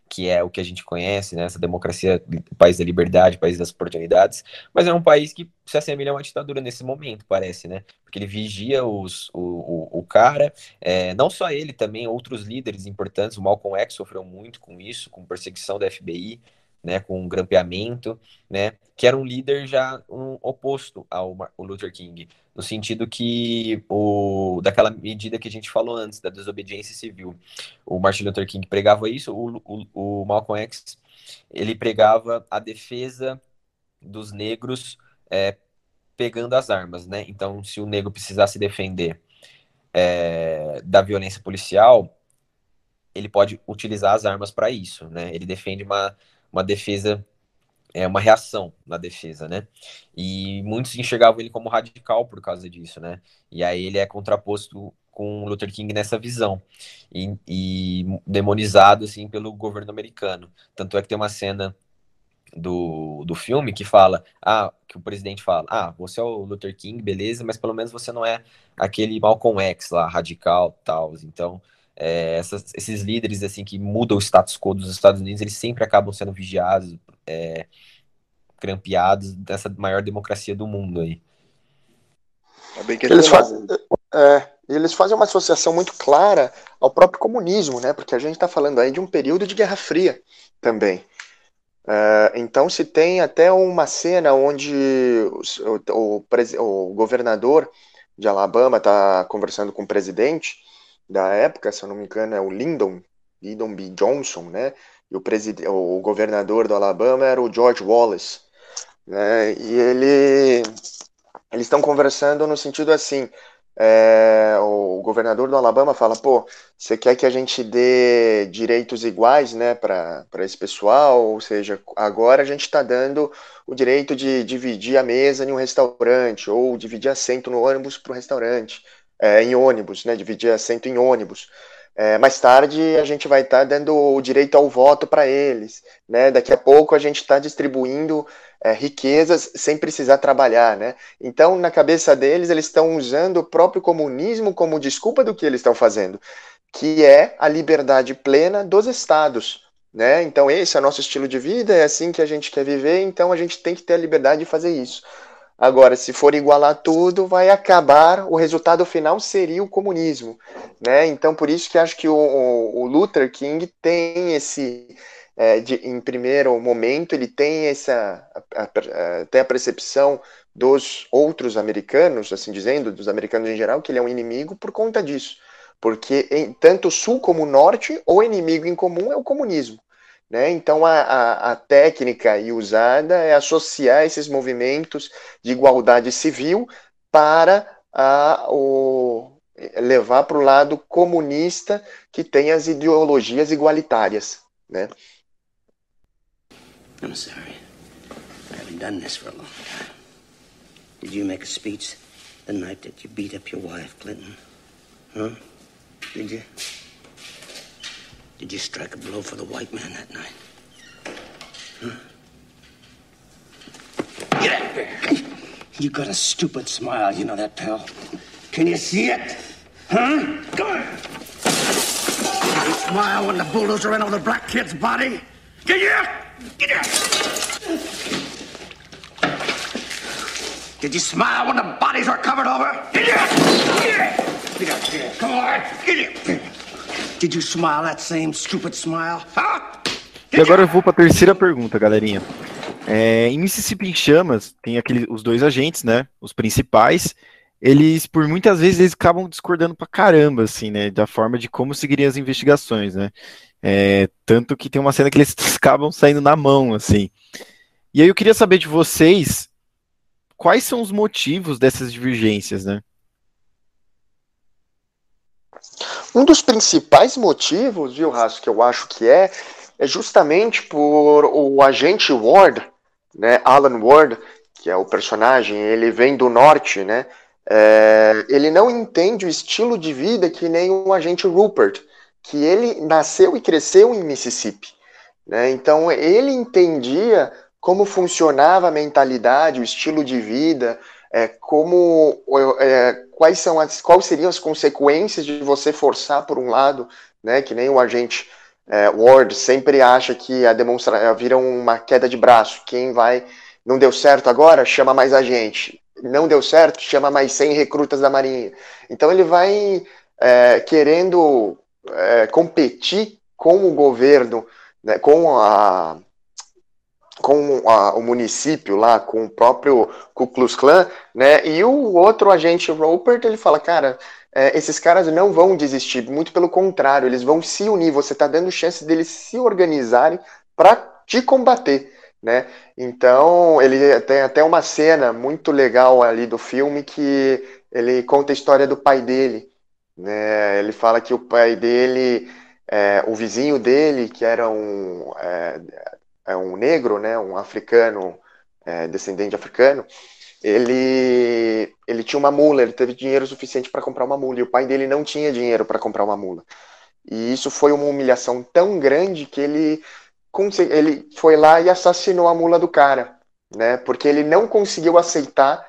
que é o que a gente conhece, né, essa democracia, país da liberdade, país das oportunidades, mas é um país que se assemelha a uma ditadura nesse momento, parece, né, porque ele vigia os, o, o, o cara, é, não só ele, também outros líderes importantes, o Malcolm X sofreu muito com isso, com perseguição da FBI, né, com um grampeamento, né, que era um líder já um, oposto ao, ao Luther King, no sentido que o daquela medida que a gente falou antes da desobediência civil, o Martin Luther King pregava isso, o, o, o Malcolm X ele pregava a defesa dos negros é, pegando as armas, né? Então, se o negro precisar se defender é, da violência policial, ele pode utilizar as armas para isso, né? Ele defende uma uma defesa, é, uma reação na defesa, né? E muitos enxergavam ele como radical por causa disso, né? E aí ele é contraposto com Luther King nessa visão e, e demonizado assim pelo governo americano. Tanto é que tem uma cena do, do filme que fala, ah, que o presidente fala, ah, você é o Luther King, beleza, mas pelo menos você não é aquele Malcolm X lá, radical, tal. Então, é, essas, esses líderes assim que mudam o status quo dos Estados Unidos, eles sempre acabam sendo vigiados, é, crampeados dessa maior democracia do mundo aí. É bem que eles fazem, é, eles fazem uma associação muito clara ao próprio comunismo, né? Porque a gente está falando aí de um período de Guerra Fria também. Uh, então se tem até uma cena onde o, o, o, o governador de Alabama está conversando com o presidente da época, se eu não me engano, é o Lyndon, Lyndon B. Johnson, né? E o, o governador do Alabama era o George Wallace, né? E ele, eles estão conversando no sentido assim, é, o governador do Alabama fala, pô, você quer que a gente dê direitos iguais, né, para esse pessoal? Ou seja, agora a gente está dando o direito de dividir a mesa em um restaurante ou dividir assento no ônibus para o restaurante é, em ônibus, né, dividir assento em ônibus. É, mais tarde a gente vai estar tá dando o direito ao voto para eles, né? Daqui a pouco a gente está distribuindo é, riquezas sem precisar trabalhar, né? Então, na cabeça deles, eles estão usando o próprio comunismo como desculpa do que eles estão fazendo, que é a liberdade plena dos estados, né? Então, esse é o nosso estilo de vida, é assim que a gente quer viver, então a gente tem que ter a liberdade de fazer isso. Agora, se for igualar tudo, vai acabar, o resultado final seria o comunismo, né? Então, por isso que acho que o, o Luther King tem esse, é, de, em primeiro momento, ele tem essa, a, a, tem a percepção dos outros americanos, assim dizendo, dos americanos em geral, que ele é um inimigo por conta disso, porque em, tanto sul como norte, o inimigo em comum é o comunismo. Né? Então, a, a, a técnica usada é associar esses movimentos de igualdade civil para a, o, levar para o lado comunista que tem as ideologias igualitárias. Né? I'm sorry. I haven't done this for a long time. Did you make a speech the night that you beat up your wife, Clinton? Huh? Did you? Did you strike a blow for the white man that night? Huh? Get out there. You got a stupid smile, you know that, pal? Can you see it? Huh? Come on. You smile when the bulldozer ran over the black kid's body? Get here! Get here! Did you smile when the bodies were covered over? Get here! Get here! Get here. Come on. Get here. Did you smile that same stupid smile? Huh? E agora eu vou para a terceira pergunta, galerinha. É, em Mississippi em Chamas, tem aquele, os dois agentes, né? Os principais. Eles, por muitas vezes, eles acabam discordando pra caramba, assim, né? Da forma de como seguiriam as investigações, né? É, tanto que tem uma cena que eles *laughs* acabam saindo na mão, assim. E aí eu queria saber de vocês quais são os motivos dessas divergências, né? Um dos principais motivos, viu, Raço, que eu acho que é, é justamente por o agente Ward, né, Alan Ward, que é o personagem, ele vem do norte, né, é, ele não entende o estilo de vida que nem o agente Rupert, que ele nasceu e cresceu em Mississippi, né, então ele entendia como funcionava a mentalidade, o estilo de vida, é, como é, quais são as quais seriam as consequências de você forçar por um lado, né? Que nem o agente é, Ward sempre acha que a demonstração vira uma queda de braço. Quem vai não deu certo agora, chama mais a gente. Não deu certo, chama mais 100 recrutas da Marinha. Então ele vai é, querendo é, competir com o governo, né, com a, com a, o município lá, com o próprio Ku Klux Klan, né? E o outro agente Roper, ele fala, cara, é, esses caras não vão desistir, muito pelo contrário, eles vão se unir. Você está dando chance deles se organizarem para te combater, né? Então ele tem até uma cena muito legal ali do filme que ele conta a história do pai dele, né? Ele fala que o pai dele é, o vizinho dele, que era um, é, é um negro, né, um africano, é, descendente africano, ele, ele tinha uma mula, ele teve dinheiro suficiente para comprar uma mula, e o pai dele não tinha dinheiro para comprar uma mula. E isso foi uma humilhação tão grande que ele, ele foi lá e assassinou a mula do cara, né, porque ele não conseguiu aceitar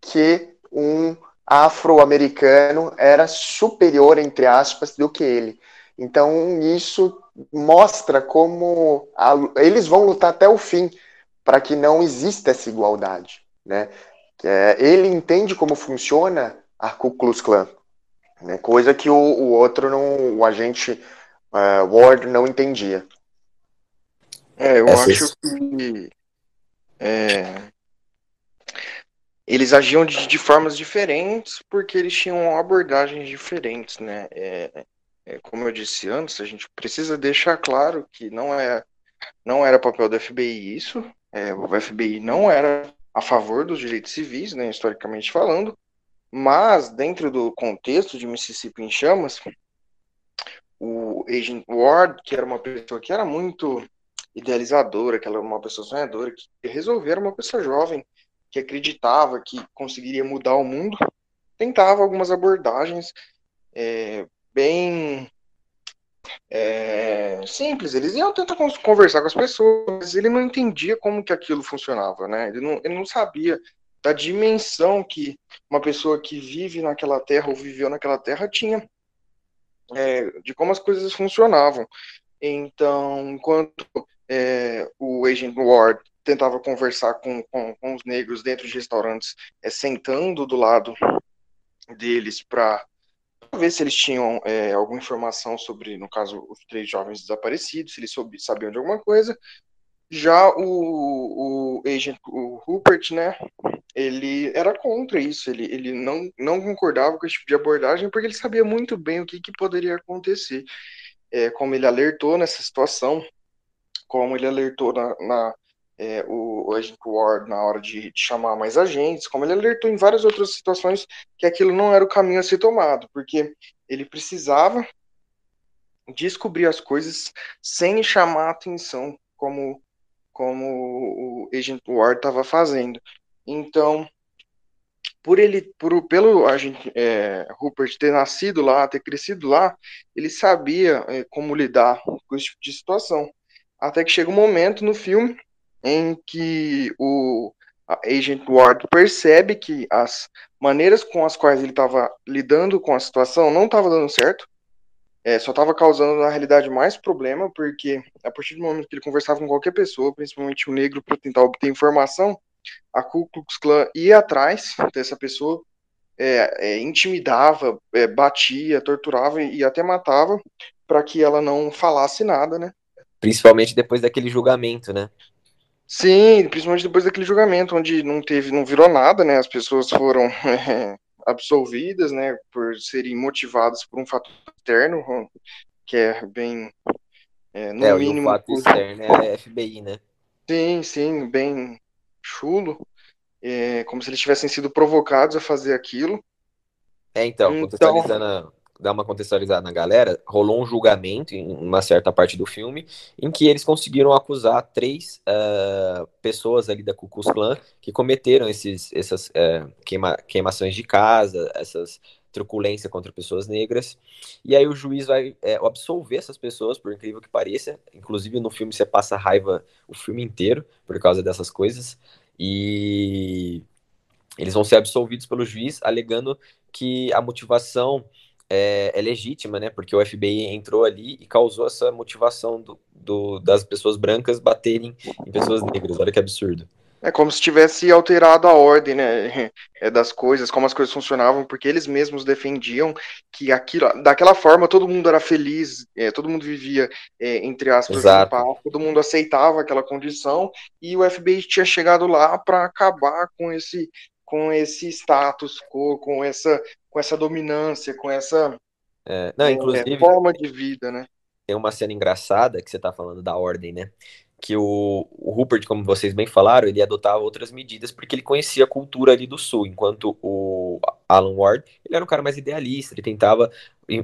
que um afro-americano era superior, entre aspas, do que ele. Então, isso mostra como a, eles vão lutar até o fim para que não exista essa igualdade, né? É, ele entende como funciona a Ku Klux Klan, né? coisa que o, o outro, não, o agente uh, Ward não entendia. É, eu Essa acho que é, eles agiam de, de, formas diferentes porque eles tinham abordagens diferentes, né? É, é, como eu disse antes, a gente precisa deixar claro que não é não era papel do FBI isso, é, o FBI não era a favor dos direitos civis, né, historicamente falando, mas dentro do contexto de Mississippi em chamas, o Agent Ward, que era uma pessoa que era muito idealizadora, que era uma pessoa sonhadora, que resolver uma pessoa jovem, que acreditava que conseguiria mudar o mundo, tentava algumas abordagens é, bem é, simples. Eles iam tentar conversar com as pessoas, mas ele não entendia como que aquilo funcionava, né? Ele não, ele não sabia da dimensão que uma pessoa que vive naquela terra ou viveu naquela terra tinha, é, de como as coisas funcionavam. Então, enquanto é, o Agent Ward tentava conversar com, com, com, os negros dentro de restaurantes, é, sentando do lado deles para ver se eles tinham é, alguma informação sobre, no caso, os três jovens desaparecidos, se eles soube, sabiam de alguma coisa. Já o, o agent, o Rupert, né, ele era contra isso, ele, ele não, não concordava com esse tipo de abordagem porque ele sabia muito bem o que, que poderia acontecer. É, como ele alertou nessa situação, como ele alertou na, na é, o, o Agent Ward na hora de, de, chamar mais agentes, como ele alertou em várias outras situações que aquilo não era o caminho a ser tomado, porque ele precisava descobrir as coisas sem chamar atenção, como, como o Agent Ward estava fazendo. Então, por ele, por, pelo agente é, Rupert ter nascido lá, ter crescido lá, ele sabia é, como lidar com esse tipo de situação. Até que chega um momento no filme em que o Agent Ward percebe que as maneiras com as quais ele estava lidando com a situação não estava dando certo, é, só estava causando na realidade mais problema, porque a partir do momento que ele conversava com qualquer pessoa, principalmente o negro, para tentar obter informação, a Ku Klux Klan ia atrás dessa pessoa, é, é, intimidava, é, batia, torturava e até matava para que ela não falasse nada, né? Principalmente depois daquele julgamento, né? Sim, principalmente depois daquele julgamento, onde não teve, não virou nada, né? As pessoas foram *laughs* é, absolvidas, né? Por serem motivadas por um fato externo, que é bem, é, no é, mínimo. O fato externo é a FBI, né? Sim, sim, bem chulo. É, como se eles tivessem sido provocados a fazer aquilo. É, então, então contextualizando, dar uma contextualizada na galera, rolou um julgamento em uma certa parte do filme em que eles conseguiram acusar três uh, pessoas ali da Ku Klux Klan que cometeram esses, essas uh, queima, queimações de casa, essas truculência contra pessoas negras. E aí o juiz vai é, absolver essas pessoas, por incrível que pareça. Inclusive no filme você passa raiva o filme inteiro por causa dessas coisas. E eles vão ser absolvidos pelo juiz, alegando que a motivação é, é, legítima, né? Porque o FBI entrou ali e causou essa motivação do, do, das pessoas brancas baterem em pessoas negras. Olha que absurdo. É como se tivesse alterado a ordem né, *laughs* é, das coisas, como as coisas funcionavam, porque eles mesmos defendiam que aquilo, daquela forma todo mundo era feliz, é, todo mundo vivia, é, entre aspas, em paz, todo mundo aceitava aquela condição, e o FBI tinha chegado lá para acabar com esse, com esse status quo, com essa, com essa dominância, com essa é, não, é, inclusive, forma de vida, né? Tem uma cena engraçada que você está falando da ordem, né? que o, o, Rupert, como vocês bem falaram, ele adotava outras medidas porque ele conhecia a cultura ali do Sul, enquanto o Alan Ward, ele era um cara mais idealista, ele tentava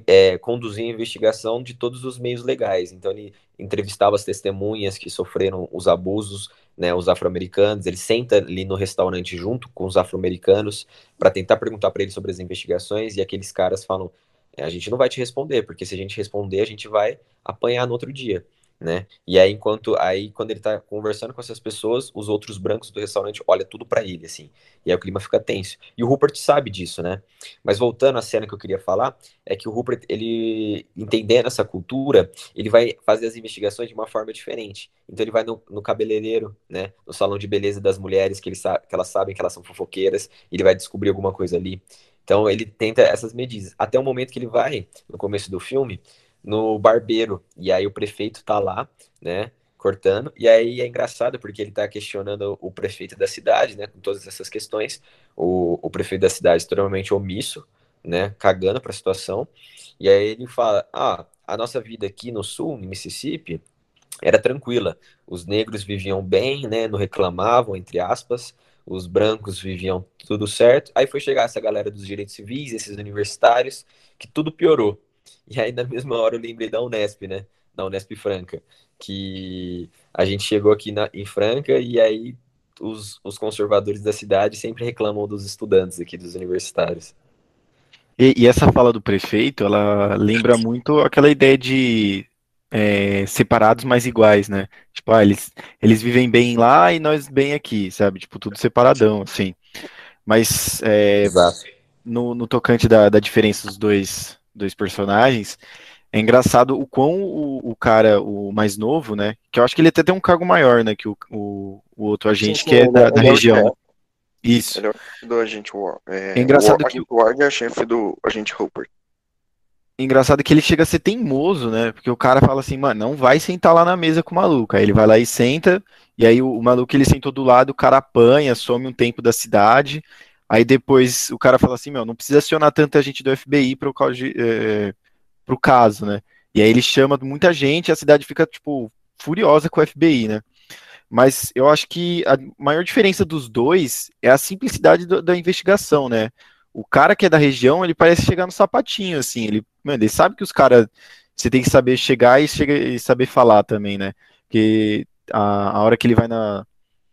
é, conduzir a investigação de todos os meios legais, então ele entrevistava as testemunhas que sofreram os abusos, né, os afro-americanos, ele senta ali no restaurante junto com os afro-americanos para tentar perguntar para eles sobre as investigações, e aqueles caras falam, é, a gente não vai te responder, porque se a gente responder, a gente vai apanhar no outro dia né? E aí, enquanto aí, quando ele tá conversando com essas pessoas, os outros brancos do restaurante olham tudo para ele, assim. E aí o clima fica tenso. E o Rupert sabe disso, né? Mas voltando à cena que eu queria falar, é que o Rupert, ele, entendendo essa cultura, ele vai fazer as investigações de uma forma diferente. Então ele vai no, no cabeleireiro, né? No salão de beleza das mulheres, que, ele sabe, que elas sabem que elas são fofoqueiras, ele vai descobrir alguma coisa ali. Então ele tenta essas medidas. Até o momento que ele vai, no começo do filme, no barbeiro. E aí o prefeito tá lá, né? Cortando. E aí é engraçado porque ele tá questionando o prefeito da cidade, né? Com todas essas questões. O, o prefeito da cidade extremamente omisso, né? Cagando para a situação. E aí ele fala: Ah, a nossa vida aqui no sul, no Mississippi, era tranquila. Os negros viviam bem, né? Não reclamavam, entre aspas. Os brancos viviam tudo certo. Aí foi chegar essa galera dos direitos civis, esses universitários, que tudo piorou. *laughs* E aí, na mesma hora, eu lembrei da Unesp, né? Da Unesp Franca. Que a gente chegou aqui na, em Franca e aí os, os conservadores da cidade sempre reclamam dos estudantes aqui, dos universitários. E, e essa fala do prefeito, ela lembra muito aquela ideia de é, separados mas iguais, né? Tipo, ah, eles, eles vivem bem lá e nós bem aqui, sabe? Tipo, tudo separadão, assim. Mas é, no, no tocante da, da diferença dos dois dois personagens, é engraçado o quão o, o, cara, o mais novo, né? Que eu acho que ele até tem um cargo maior, né? Que o, o, o outro agente sim, sim, que é da, da região. Isso. Ele é do agente Ward. É, é engraçado o agente Ward é chefe do agente Hooper. Engraçado que ele chega a ser teimoso, né? Porque o cara fala assim, mano, não vai sentar lá na mesa com o maluco. Aí ele vai lá e senta, e aí o, o maluco ele sentou do lado, o cara apanha, some um tempo da cidade. Aí depois o cara fala assim, meu, não precisa acionar tanta gente do FBI para o é, caso, né? E aí ele chama muita gente, a cidade fica, tipo, furiosa com o FBI, né? Mas eu acho que a maior diferença dos dois é a simplicidade do, da investigação, né? O cara que é da região, ele parece chegar no sapatinho, assim. Ele, mano, ele sabe que os caras. Você tem que saber chegar e, e saber falar também, né? Porque a, a hora que ele vai na.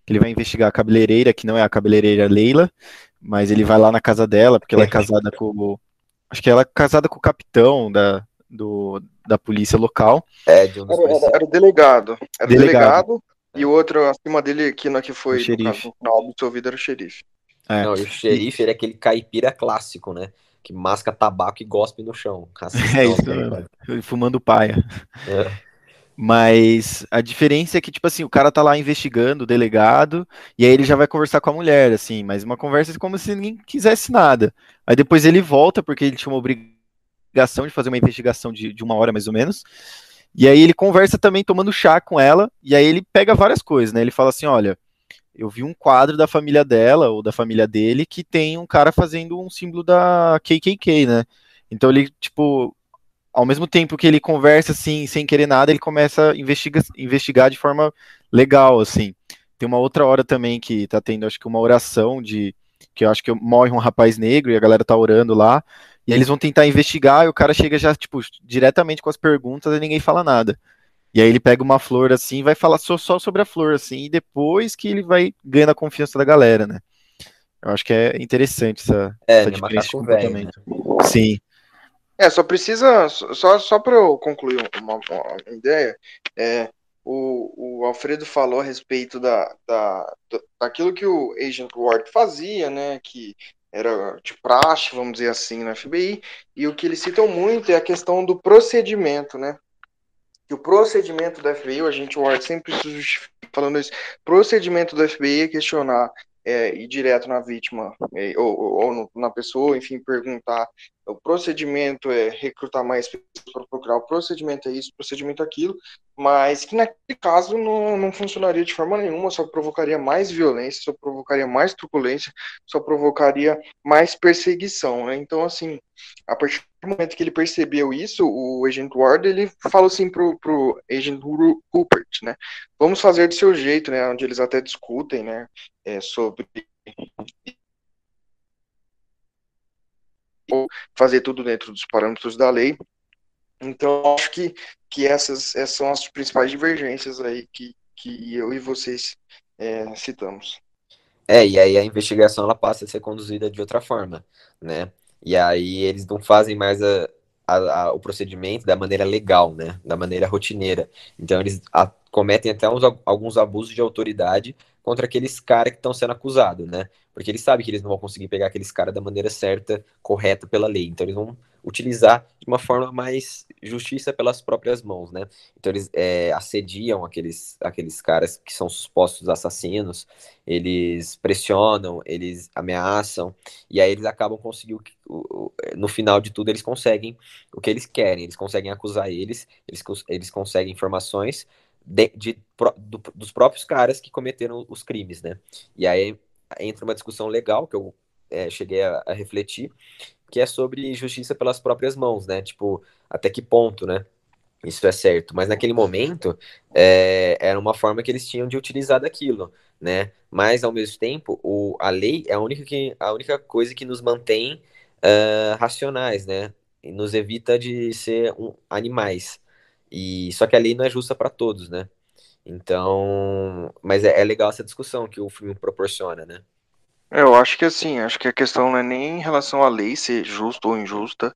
Ele vai investigar a cabeleireira, que não é a cabeleireira Leila, mas ele vai lá na casa dela, porque ela é casada com. Acho que ela é casada com o capitão da, do, da polícia local. É, de um dos Era, era, era delegado. Era o Delegado. delegado. E o outro acima dele, que, no- que foi O no xerife. no final absolvido, era o xerife. É. Não, e o xerife, ele é aquele caipira clássico, né? Que masca tabaco e gospe no chão. *laughs* É isso ligado? Fumando paia. É. Mas a diferença é que, tipo assim, o cara tá lá investigando o delegado, e aí ele já vai conversar com a mulher, assim, mas uma conversa como se ninguém quisesse nada. Aí depois ele volta, porque ele tinha uma obrigação de fazer uma investigação de, de uma hora mais ou menos. E aí ele conversa também tomando chá com ela, e aí ele pega várias coisas, né? Ele fala assim: olha, eu vi um quadro da família dela, ou da família dele, que tem um cara fazendo um símbolo da KKK, né? Então ele, tipo, ao mesmo tempo que ele conversa assim, sem querer nada, ele começa a investiga, investigar de forma legal, assim. Tem uma outra hora também que tá tendo, acho que uma oração de que eu acho que morre um rapaz negro e a galera tá orando lá, e eles vão tentar investigar e o cara chega já, tipo, diretamente com as perguntas e ninguém fala nada. E aí ele pega uma flor assim e vai falar só, só sobre a flor, assim, e depois que ele vai ganhando a confiança da galera, né? Eu acho que é interessante essa, É, essa diferença de macaco velho, né? comportamento. Sim. É, só precisa, só, só para eu concluir uma, uma ideia, é, o, o Alfredo falou a respeito da, da, da- daquilo que o Agent Ward fazia, né, que era de praxe, vamos dizer assim, no FBI, e o que eles citam muito é a questão do procedimento, né, que o procedimento do FBI, o Agent Ward sempre falando isso, procedimento do FBI é questionar, é, ir direto na vítima, é, ou, ou, ou na pessoa, enfim, perguntar o procedimento é recrutar mais pessoas para procurar, o procedimento é isso, o procedimento é aquilo, mas que naquele caso não, não funcionaria de forma nenhuma, só provocaria mais violência, só provocaria mais truculência, só provocaria mais perseguição, né? Então, assim, a partir do momento que ele percebeu isso, o Agent Ward, ele falou assim pro, pro Agent Ru- Rupert, né? Vamos fazer do seu jeito, né? Onde eles até discutem, né? É, sobre fazer tudo dentro dos parâmetros da lei. Então, acho que, que essas, essas são as principais divergências aí que, que eu e vocês é, citamos. É, e aí a investigação ela passa a ser conduzida de outra forma, né? E aí eles não fazem mais a, a- a- o procedimento da maneira legal, né? Da maneira rotineira. Então eles cometem até uns, alguns abusos de autoridade contra aqueles caras que estão sendo acusados, né? Porque eles sabem que eles não vão conseguir pegar aqueles caras da maneira certa, correta pela lei. Então eles vão utilizar de uma forma mais justiça pelas próprias mãos, né? Então eles é, assediam aqueles, aqueles caras que são supostos assassinos, eles pressionam, eles ameaçam, e aí eles acabam conseguindo, no final de tudo, eles conseguem o que eles querem, eles conseguem acusar eles, eles, eles conseguem informações de, de do- dos próprios caras que cometeram os crimes, né? E aí entra uma discussão legal que eu é, cheguei a, a refletir, que é sobre justiça pelas próprias mãos, né? Tipo, até que ponto, né? Isso é certo. Mas naquele momento, é, era uma forma que eles tinham de utilizar daquilo, né? Mas, ao mesmo tempo, o, a lei é a única, que, a única coisa que nos mantém ah, racionais, né? E nos evita de ser um- animais. E, só que a lei não é justa para todos, né? Então, mas é, é legal essa discussão que o filme proporciona, né? É, Eu acho que assim, acho que a questão não é nem em relação à lei ser justa ou injusta,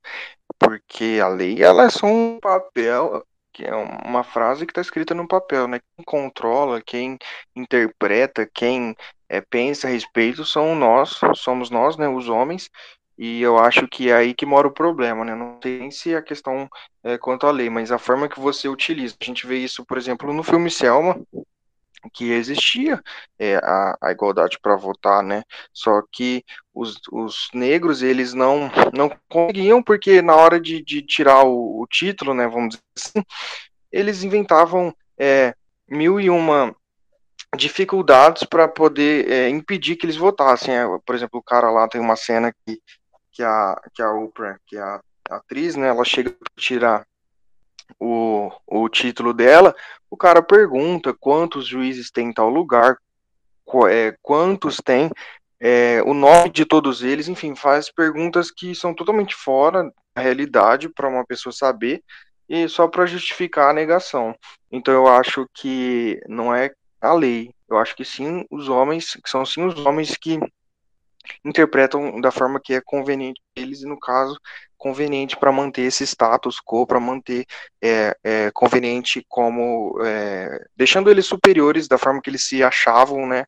porque a lei ela é só um papel, que é uma frase que está escrita no papel, né? Quem controla, quem interpreta, quem é, pensa a respeito são nós, somos nós, né, os homens, e eu acho que é aí que mora o problema, né? Não nem se a questão é quanto à lei, mas a forma que você utiliza. A gente vê isso, por exemplo, no filme Selma, que existia é, a, a igualdade para votar, né? Só que os, os negros, eles não, não conseguiam, porque na hora de, de tirar o, o título, né, vamos dizer assim, eles inventavam é, mil e uma dificuldades para poder é, impedir que eles votassem. É, por exemplo, o cara lá tem uma cena que, que, a, que a Oprah, que é a atriz, né, ela chega para tirar o, o título dela, o cara pergunta quantos juízes tem em tal lugar, é, quantos tem, é, o nome de todos eles, enfim, faz perguntas que são totalmente fora da realidade para uma pessoa saber e só para justificar a negação. Então eu acho que não é a lei, eu acho que sim os homens, que são sim os homens que interpretam da forma que é conveniente eles e no caso conveniente para manter esse status quo, para manter é, é, conveniente como é, deixando eles superiores da forma que eles se achavam, né,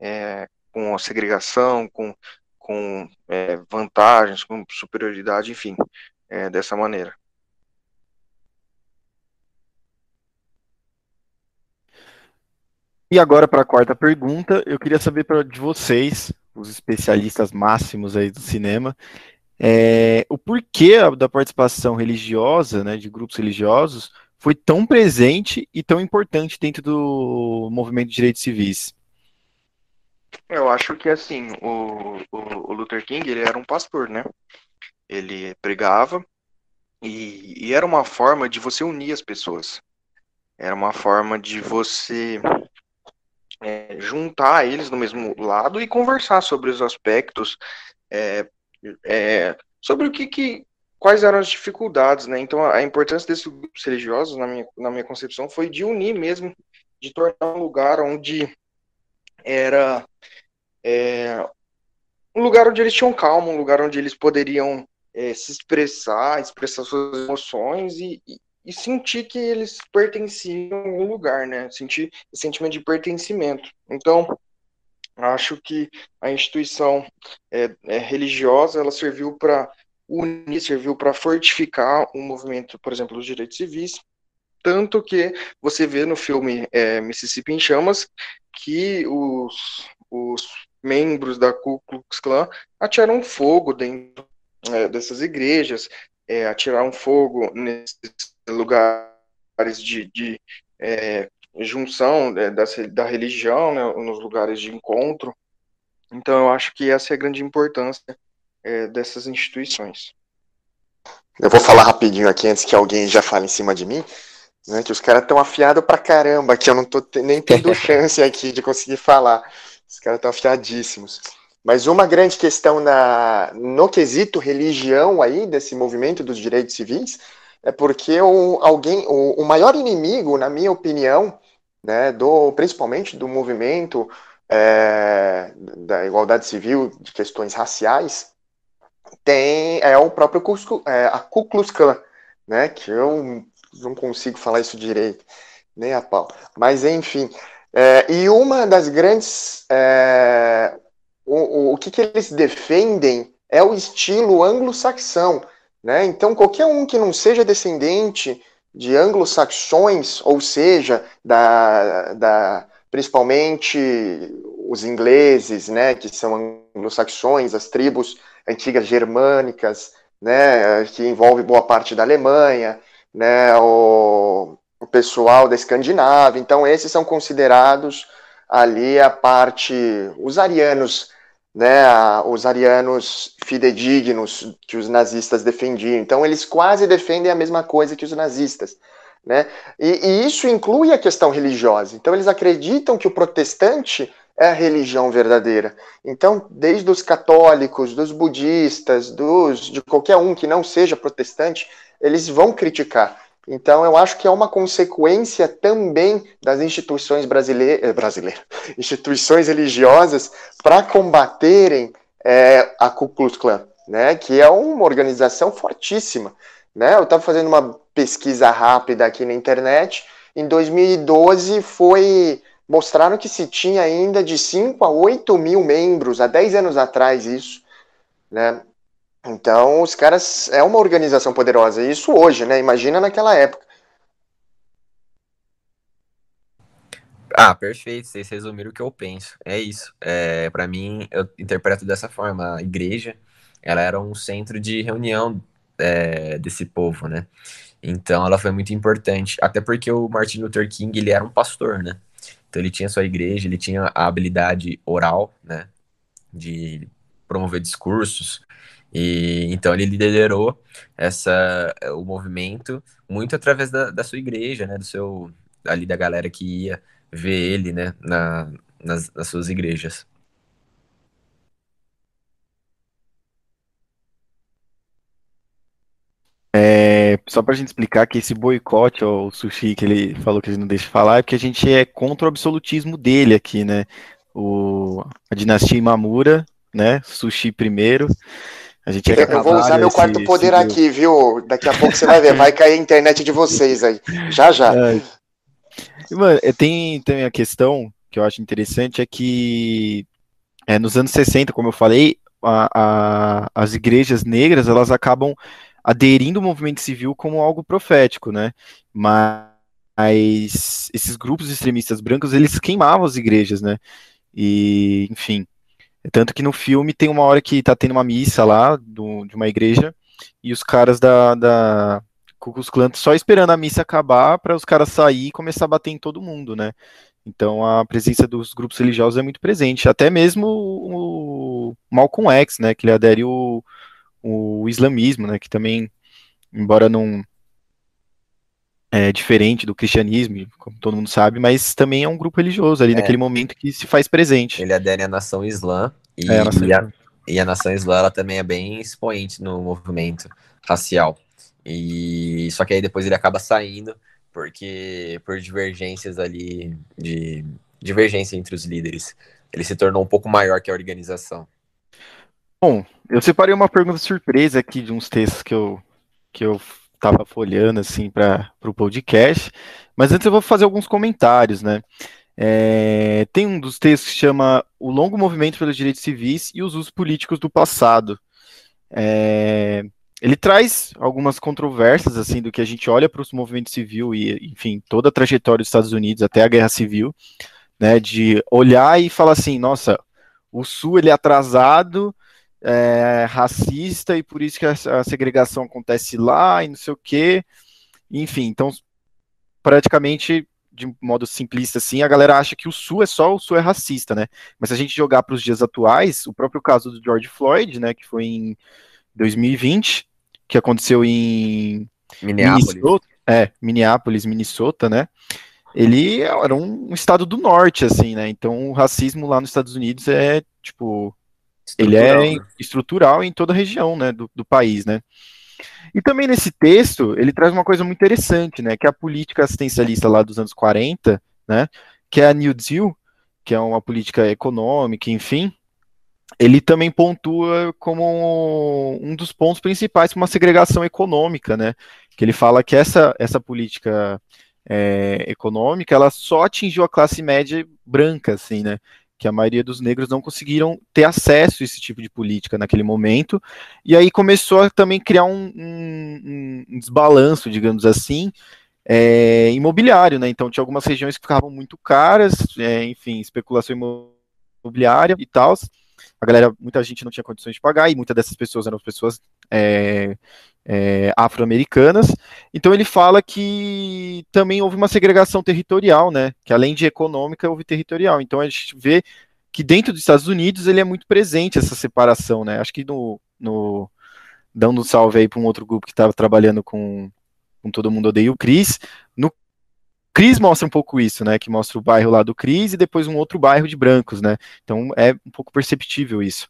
é, com a segregação, com, com é, vantagens, com superioridade, enfim, é, dessa maneira. E agora para a quarta pergunta, eu queria saber pra, de vocês, os especialistas máximos aí do cinema, é, o porquê da participação religiosa, né, de grupos religiosos, foi tão presente e tão importante dentro do movimento de direitos civis. Eu acho que assim, o, o, o Luther King ele era um pastor, né? Ele pregava e, e era uma forma de você unir as pessoas. Era uma forma de você é, juntar eles no mesmo lado e conversar sobre os aspectos, é, é, sobre o que, que, quais eram as dificuldades, né? Então a, a importância desses grupos religiosos, na minha, na minha concepção, foi de unir mesmo, de tornar um lugar onde era é, um lugar onde eles tinham calma, um lugar onde eles poderiam é, se expressar, expressar suas emoções e, e, sentir que eles pertenciam a algum lugar, né? Sentir o sentimento de pertencimento. Então, acho que a instituição é, é religiosa ela serviu para unir, serviu para fortificar o movimento, por exemplo, dos direitos civis, tanto que você vê no filme é, Mississippi em Chamas que os, os membros da Ku Klux Klan atiraram fogo dentro é, dessas igrejas, é, atiraram fogo nesses lugares de, de é, junção é, da, da religião, né, nos lugares de encontro. Então, eu acho que essa é a grande importância é, dessas instituições. Eu vou falar rapidinho aqui antes que alguém já fale em cima de mim. Né, que os caras estão afiados pra caramba, que eu não tô nem tendo *laughs* chance aqui de conseguir falar. Os caras estão afiadíssimos. Mas uma grande questão na, no quesito religião aí, desse movimento dos direitos civis, é porque o, alguém, o, o maior inimigo, na minha opinião, né, do, principalmente do movimento é, da igualdade civil, de questões raciais, tem é o próprio Cusco, é, a Ku Klux Klan, né, que eu não consigo falar isso direito, nem a pau. Mas enfim, é, e uma das grandes. É, o, o, o que, que eles defendem é o estilo anglo-saxão. Né? Então, qualquer um que não seja descendente de anglo-saxões, ou seja, da, da, principalmente os ingleses, né, que são anglo-saxões, as tribos antigas germânicas, né, que envolve boa parte da Alemanha, né, o, o pessoal da Escandinávia. Então, esses são considerados ali a parte, os arianos, né, os arianos fidedignos que os nazistas defendiam. Então, eles quase defendem a mesma coisa que os nazistas. Né? E, e isso inclui a questão religiosa. Então, eles acreditam que o protestante é a religião verdadeira. Então, desde os católicos, dos budistas, dos de qualquer um que não seja protestante, eles vão criticar. Então, eu acho que é uma consequência também das instituições brasileiras, eh, brasileiras *laughs* instituições religiosas, para combaterem é, a Ku Klux Klan, né, que é uma organização fortíssima. Né? Eu estava fazendo uma pesquisa rápida aqui na internet. Em 2012, foi mostraram que se tinha ainda de 5 a 8 mil membros, há 10 anos atrás isso. Né? Então, os caras é uma organização poderosa. Isso hoje, né? Imagina naquela época. Ah, perfeito. Vocês resumiram o que eu penso. É isso. É, para mim, eu interpreto dessa forma. A igreja, ela era um centro de reunião é, desse povo, né? Então, ela foi muito importante. Até porque o Martin Luther King, ele era um pastor, né? Então, ele tinha sua igreja, ele tinha a habilidade oral, né? De promover discursos, E então ele liderou essa o movimento muito através da, da sua igreja, né, do seu ali da galera que ia ver ele, né, na, nas, nas suas igrejas. É, só pra gente explicar que esse boicote ao sushi que ele falou que ele não deixa falar é porque a gente é contra o absolutismo dele aqui, né? O, a dinastia Imamura, né? Sushi primeiro. A gente eu vou usar meu quarto esse, poder esse... aqui, viu? Daqui a pouco você vai ver, vai cair a internet de vocês aí. Já, já. *laughs* É. Mano, é, tem, tem a questão que eu acho interessante é que é, nos anos 60, como eu falei, a, a, as igrejas negras elas acabam aderindo ao movimento civil como algo profético, né? Mas esses grupos extremistas brancos, eles queimavam as igrejas, né? E, enfim, tanto que no filme tem uma hora que tá tendo uma missa lá do, de uma igreja e os caras da, da Ku Klux Klan só esperando a missa acabar para os caras sair e começar a bater em todo mundo, né? Então a presença dos grupos religiosos é muito presente, até mesmo o Malcolm X, né, que ele adere o, o islamismo, né, que também, embora não é diferente do cristianismo, como todo mundo sabe, mas também é um grupo religioso ali é. naquele momento que se faz presente. Ele adere à nação islã e, é, a, nação e, a, e a nação islã ela também é bem expoente no movimento racial. E só que aí depois ele acaba saindo porque por divergências ali de divergência entre os líderes, ele se tornou um pouco maior que a organização. Bom, eu separei uma pergunta surpresa aqui de uns textos que eu, que eu tava folhando, assim, para o podcast, mas antes eu vou fazer alguns comentários, né? É, tem um dos textos que chama O Longo Movimento pelos Direitos Civis e os Usos Políticos do Passado. É, ele traz algumas controvérsias, assim, do que a gente olha para o movimento civil e, enfim, toda a trajetória dos Estados Unidos até a Guerra Civil, né, de olhar e falar assim, nossa, o Sul ele é atrasado, é, racista e por isso que a, segregação acontece lá e não sei o quê. Enfim, então, praticamente, de modo simplista assim, a galera acha que o Sul é só o Sul é racista, né? Mas se a gente jogar para os dias atuais, o próprio caso do George Floyd, né, que foi em 2020, que aconteceu em Minneapolis, Minnesota, é, Minneapolis, Minnesota, né? Ele era um estado do norte, assim, né? Então o racismo lá nos Estados Unidos é, tipo, ele é né? estrutural em toda a região né, do, do país, né? E também nesse texto, ele traz uma coisa muito interessante, né, que é a política assistencialista lá dos anos 40, né, que é a New Deal, que é uma política econômica, enfim, ele também pontua como um dos pontos principais para uma segregação econômica, né, que ele fala que essa, essa política é, econômica, ela só atingiu a classe média branca, assim, né, que a maioria dos negros não conseguiram ter acesso a esse tipo de política naquele momento, e aí começou a também criar um, um, um desbalanço, digamos assim, é, imobiliário, né? Então tinha algumas regiões que ficavam muito caras, é, enfim, especulação imobiliária e tal. A galera, muita gente não tinha condições de pagar, e muitas dessas pessoas eram pessoas é, é, afro-americanas. Então ele fala que também houve uma segregação territorial, né? Que além de econômica, houve territorial. Então a gente vê que dentro dos Estados Unidos ele é muito presente essa separação, né? Acho que no, no dando um salve aí para um outro grupo que estava trabalhando com, com Todo Mundo Odeia o Cris, no Cris mostra um pouco isso, né? Que mostra o bairro lá do Cris e depois um outro bairro de brancos, né? Então é um pouco perceptível isso.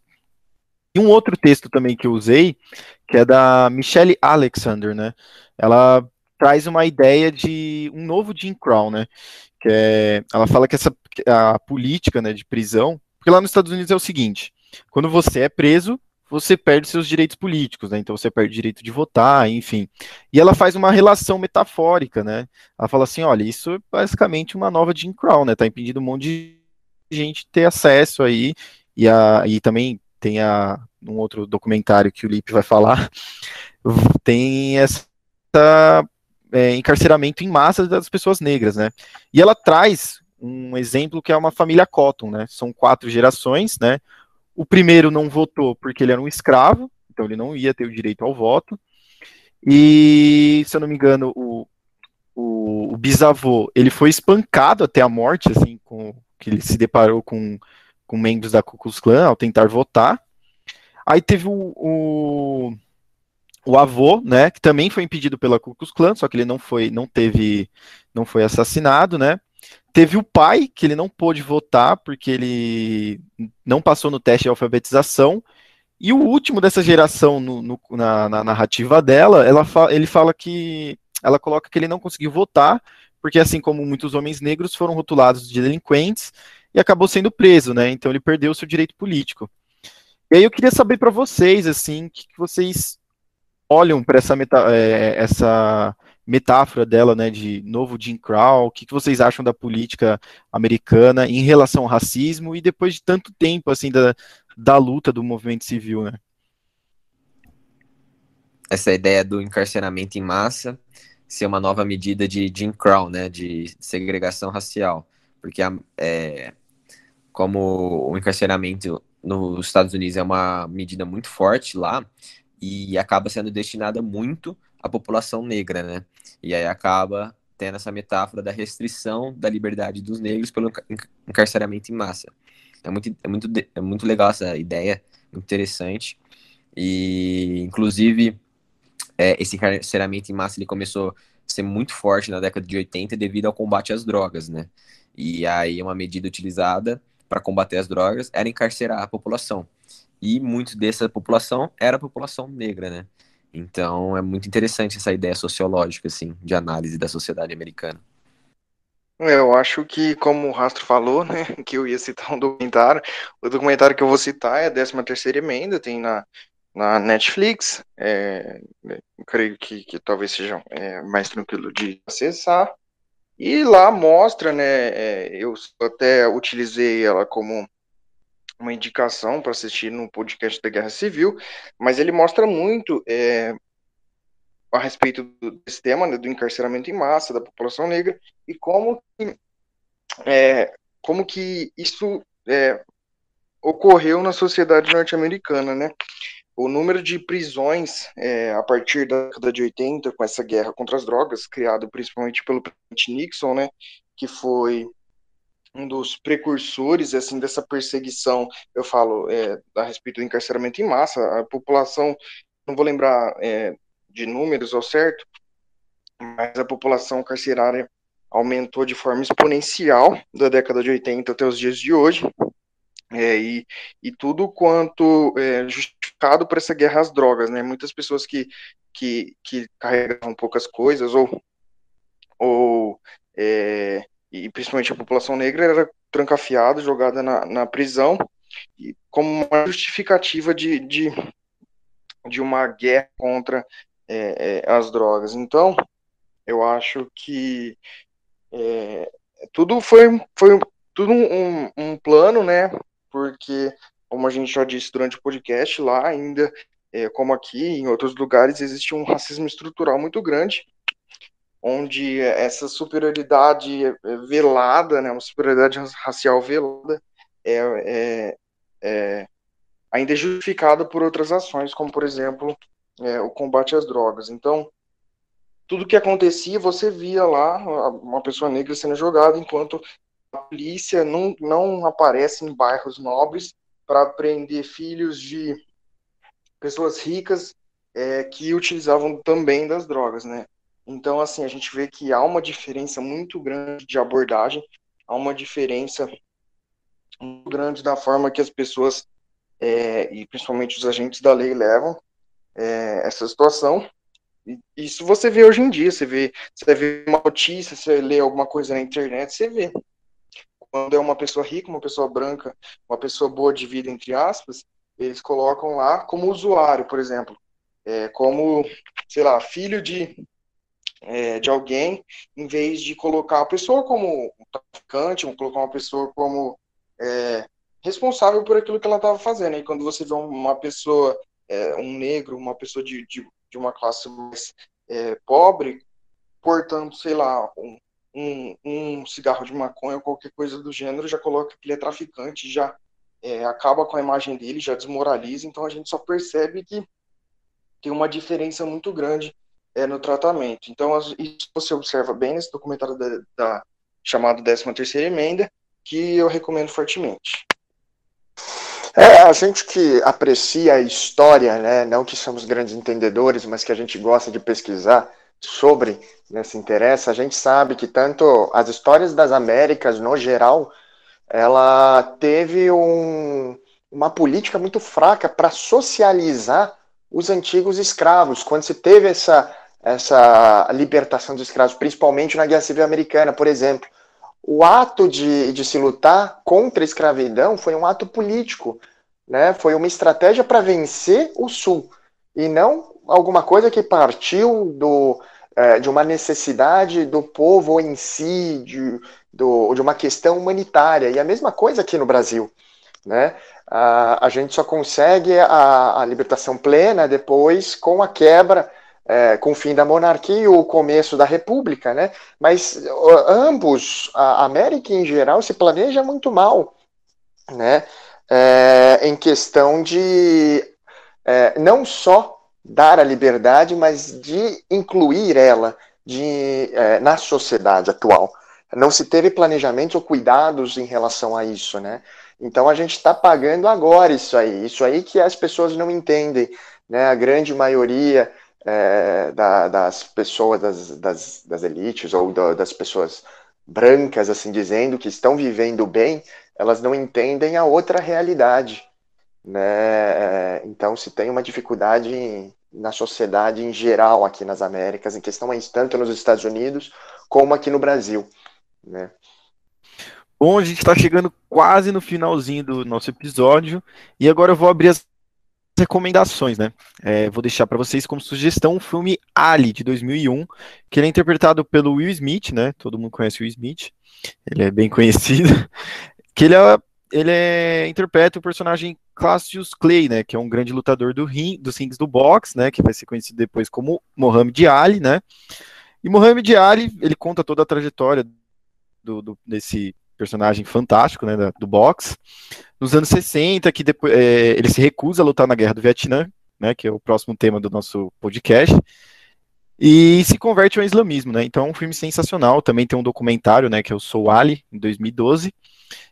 E um outro texto também que eu usei, que é da Michelle Alexander, né? Ela traz uma ideia de um novo Jim Crow, né? Que é, ela fala que essa a política, né, de prisão, porque lá nos Estados Unidos é o seguinte: quando você é preso, você perde seus direitos políticos, né? Então você perde o direito de votar, enfim. E ela faz uma relação metafórica, né? Ela fala assim, olha, isso é basicamente uma nova Jim Crow, né? Tá impedindo um monte de gente ter acesso aí e, a, e também tem a, um outro documentário que o Lipe vai falar, *laughs* tem essa é, encarceramento em massa das pessoas negras, né? E ela traz um exemplo que é uma família Cotton, né? São quatro gerações, né? O primeiro não votou porque ele era um escravo, então ele não ia ter o direito ao voto. E, se eu não me engano, o, o, o bisavô, ele foi espancado até a morte, assim, com que ele se deparou com com membros da Ku Klux Klan ao tentar votar. Aí teve o, o, o, avô, né, que também foi impedido pela Ku Klux Klan, só que ele não foi, não teve, não foi assassinado, né? Teve o pai, que ele não pôde votar porque ele não passou no teste de alfabetização. E o último dessa geração, no, no, na, na, narrativa dela, ela fa ele fala que ela coloca que ele não conseguiu votar, porque assim como muitos homens negros foram rotulados de delinquentes e acabou sendo preso, né? Então ele perdeu o seu direito político. E aí eu queria saber para vocês, assim, que, que vocês olham para essa, meta, é, essa metáfora dela, né, de novo Jim Crow, o que, que vocês acham da política americana em relação ao racismo e depois de tanto tempo, assim, da, da luta do movimento civil, né? Essa ideia do encarceramento em massa ser uma nova medida de Jim Crow, né, de segregação racial, porque é, como o encarceramento nos Estados Unidos é uma medida muito forte lá e acaba sendo destinada muito à população negra, né? E aí acaba tendo essa metáfora da restrição da liberdade dos negros pelo encarceramento em massa. É muito, é muito, é muito legal essa ideia, interessante. E, inclusive, é, esse encarceramento em massa ele começou a ser muito forte na década de 80 devido ao combate às drogas, né? E aí uma medida utilizada para combater as drogas era encarcerar a população. E muito dessa população era a população negra, né? Então é muito interessante essa ideia sociológica, assim, de análise da sociedade americana. Eu acho que, como o Rastro falou, né, *laughs* que eu ia citar um documentário, o documentário que eu vou citar é a 13 terceira emenda, tem na, na Netflix, é, creio que, que talvez seja é, mais tranquilo de acessar, e lá mostra, né, é, eu até utilizei ela como uma indicação para assistir no podcast da Guerra Civil, mas ele mostra muito é, a respeito desse tema, né, do encarceramento em massa da população negra e como que, é, como que isso é, ocorreu na sociedade norte-americana, né? O número de prisões é, a partir da década de 80, com essa guerra contra as drogas, criado principalmente pelo presidente Nixon, né, que foi um dos precursores assim dessa perseguição, eu falo é, a respeito do encarceramento em massa, a população, não vou lembrar é, de números ao certo, mas a população carcerária aumentou de forma exponencial da década de 80 até os dias de hoje, é, e, e tudo quanto é, justificado por essa guerra às drogas, né? Muitas pessoas que, que, que carregavam poucas coisas ou, ou é, e principalmente a população negra, era trancafiada, jogada na, na prisão, e como uma justificativa de, de, de uma guerra contra é, é, as drogas. Então, eu acho que é, tudo foi, foi tudo um, um, plano, né? Porque, como a gente já disse durante o podcast, lá ainda, é, como aqui, em outros lugares, existe um racismo estrutural muito grande onde essa superioridade velada, né, uma superioridade racial velada, é, é, é ainda é justificada por outras ações, como, por exemplo, é, o combate às drogas. Então, tudo que acontecia, você via lá uma pessoa negra sendo jogada, enquanto a polícia não, não aparece em bairros nobres para prender filhos de pessoas ricas é, que utilizavam também das drogas, né? Então, assim, a gente vê que há uma diferença muito grande de abordagem, há uma diferença muito grande da forma que as pessoas, é, e principalmente os agentes da lei, levam é, essa situação. E isso você vê hoje em dia, você vê, você vê uma notícia, você lê alguma coisa na internet, você vê. Quando é uma pessoa rica, uma pessoa branca, uma pessoa boa de vida, entre aspas, eles colocam lá como usuário, por exemplo, é, como, sei lá, filho de é, de alguém, em vez de colocar a pessoa como traficante, ou colocar uma pessoa como é, responsável por aquilo que ela estava fazendo. E quando você vê uma pessoa, é, um negro, uma pessoa de, de, de uma classe mais é, pobre, portando, sei lá, um, um, um, cigarro de maconha ou qualquer coisa do gênero, já coloca que ele é traficante, já é, acaba com a imagem dele, já desmoraliza. Então a gente só percebe que tem uma diferença muito grande é, no tratamento. Então, isso você observa bem nesse documentário da, da chamado 13 terceira emenda, que eu recomendo fortemente. É, a gente que aprecia a história, né, não que somos grandes entendedores, mas que a gente gosta de pesquisar sobre, né, se interessa, a gente sabe que tanto as histórias das Américas, no geral, ela teve um, uma política muito fraca para socializar os antigos escravos. Quando se teve essa, essa libertação dos escravos, principalmente na Guerra Civil Americana, por exemplo, o ato de, de se lutar contra a escravidão foi um ato político, né? foi uma estratégia para vencer o Sul, e não alguma coisa que partiu do, é, de uma necessidade do povo em si, de, do, de uma questão humanitária. E a mesma coisa aqui no Brasil. Né? A, a gente só consegue a, a libertação plena depois com a quebra é, com o fim da monarquia e o começo da república, né? Mas ambos, a América em geral, se planeja muito mal, né? É, em questão de é, não só dar a liberdade, mas de incluir ela de, é, na sociedade atual. Não se teve planejamento ou cuidados em relação a isso, né? Então a gente está pagando agora isso aí, isso aí que as pessoas não entendem, né? A grande maioria é, da, das pessoas, das, das, das elites ou da, das pessoas brancas, assim dizendo, que estão vivendo bem, elas não entendem a outra realidade. Né? É, então, se tem uma dificuldade na sociedade em geral aqui nas Américas, em questão tanto nos Estados Unidos como aqui no Brasil. Né? Bom, a gente está chegando quase no finalzinho do nosso episódio e agora eu vou abrir as recomendações, né? É, vou deixar para vocês como sugestão o filme Ali, de 2001, que ele é interpretado pelo Will Smith, né? Todo mundo conhece o Will Smith, ele é bem *laughs* conhecido. Que ele é, ele é, interpreta o personagem Cassius Clay, né? Que é um grande lutador do ring, dos rings do boxe, né? Que vai ser conhecido depois como Muhammad Ali, né? E Muhammad Ali, ele conta toda a trajetória do, do desse personagem fantástico, né, do boxe, nos anos 60, que depois é, ele se recusa a lutar na guerra do Vietnã, né, que é o próximo tema do nosso podcast, e se converte ao islamismo, né? Então é um filme sensacional. Também tem um documentário, né, que é o Sou Ali, em 2012.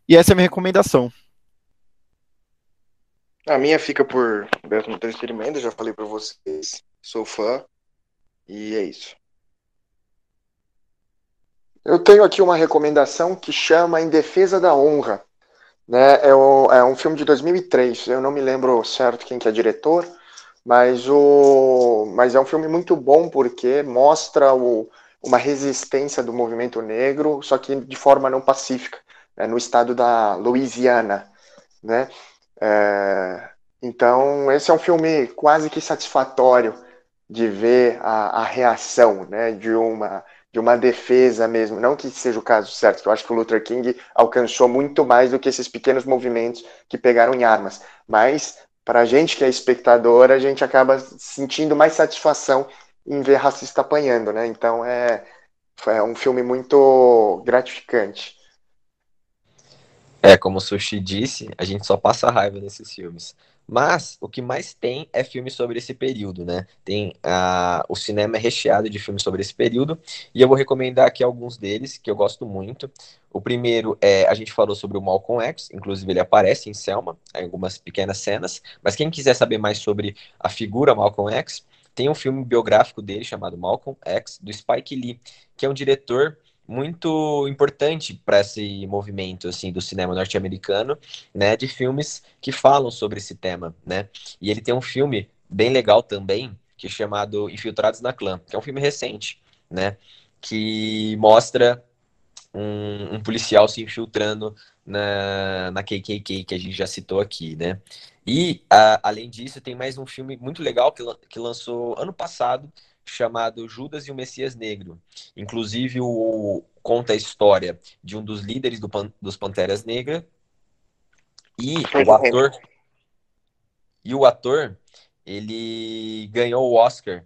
E essa é a minha recomendação. A minha fica por Beto Entretenimento, já falei para vocês. Sou fã. E é isso. Eu tenho aqui uma recomendação que chama Em Defesa da Honra. Né? É, o, é um filme de 2003, eu não me lembro certo quem que é diretor, mas, o, mas é um filme muito bom porque mostra o, uma resistência do movimento negro, só que de forma não pacífica, né? no estado da Louisiana. Né? É, então, esse é um filme quase que satisfatório de ver a, a reação né, de uma de uma defesa mesmo, não que seja o caso certo, eu acho que o Luther King alcançou muito mais do que esses pequenos movimentos que pegaram em armas, mas para a gente que é espectador, a gente acaba sentindo mais satisfação em ver racista apanhando, né? Então é, é um filme muito gratificante. É, como o Sushi disse, a gente só passa raiva nesses filmes. Mas o que mais tem é filme sobre esse período, né? Tem a, o cinema é recheado de filmes sobre esse período e eu vou recomendar aqui alguns deles que eu gosto muito. O primeiro é a gente falou sobre o Malcolm X, inclusive ele aparece em Selma, em algumas pequenas cenas. Mas quem quiser saber mais sobre a figura Malcolm X, tem um filme biográfico dele chamado Malcolm X do Spike Lee, que é um diretor muito importante para esse movimento assim do cinema norte-americano, né, de filmes que falam sobre esse tema, né? E ele tem um filme bem legal também, que é chamado Infiltrados na Clã, que é um filme recente, né, que mostra um, um policial se infiltrando na, na KKK, que a gente já citou aqui, né? E, a, além disso, tem mais um filme muito legal que, que lançou ano passado, chamado Judas e o Messias Negro. Inclusive, o, conta a história de um dos líderes do, dos Panteras Negras e o ator e o ator ele ganhou o Oscar,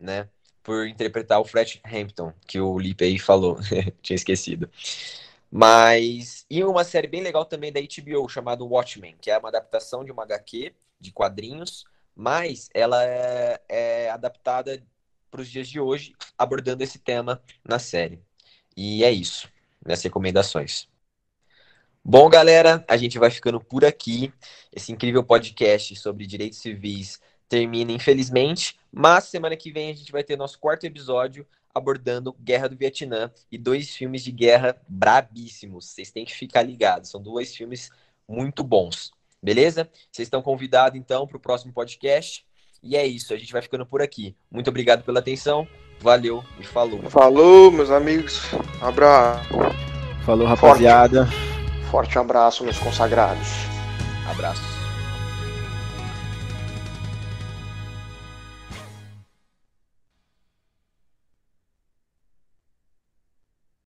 né, por interpretar o Fred Hampton, que o Lipe aí falou, *laughs* tinha esquecido. Mas e uma série bem legal também da HBO chamada Watchmen, que é uma adaptação de uma HQ de quadrinhos, mas ela é, é adaptada para os dias de hoje, abordando esse tema na série. E é isso, minhas recomendações. Bom, galera, a gente vai ficando por aqui. Esse incrível podcast sobre direitos civis termina, infelizmente, mas semana que vem a gente vai ter nosso quarto episódio abordando Guerra do Vietnã e dois filmes de guerra brabíssimos. Vocês têm que ficar ligados, são dois filmes muito bons. Beleza? Vocês estão convidados então para o próximo podcast. E é isso, a gente vai ficando por aqui. Muito obrigado pela atenção. Valeu e falou. Falou, meus amigos. Abraço. Falou, rapaziada. Forte abraço, meus consagrados. Abraço.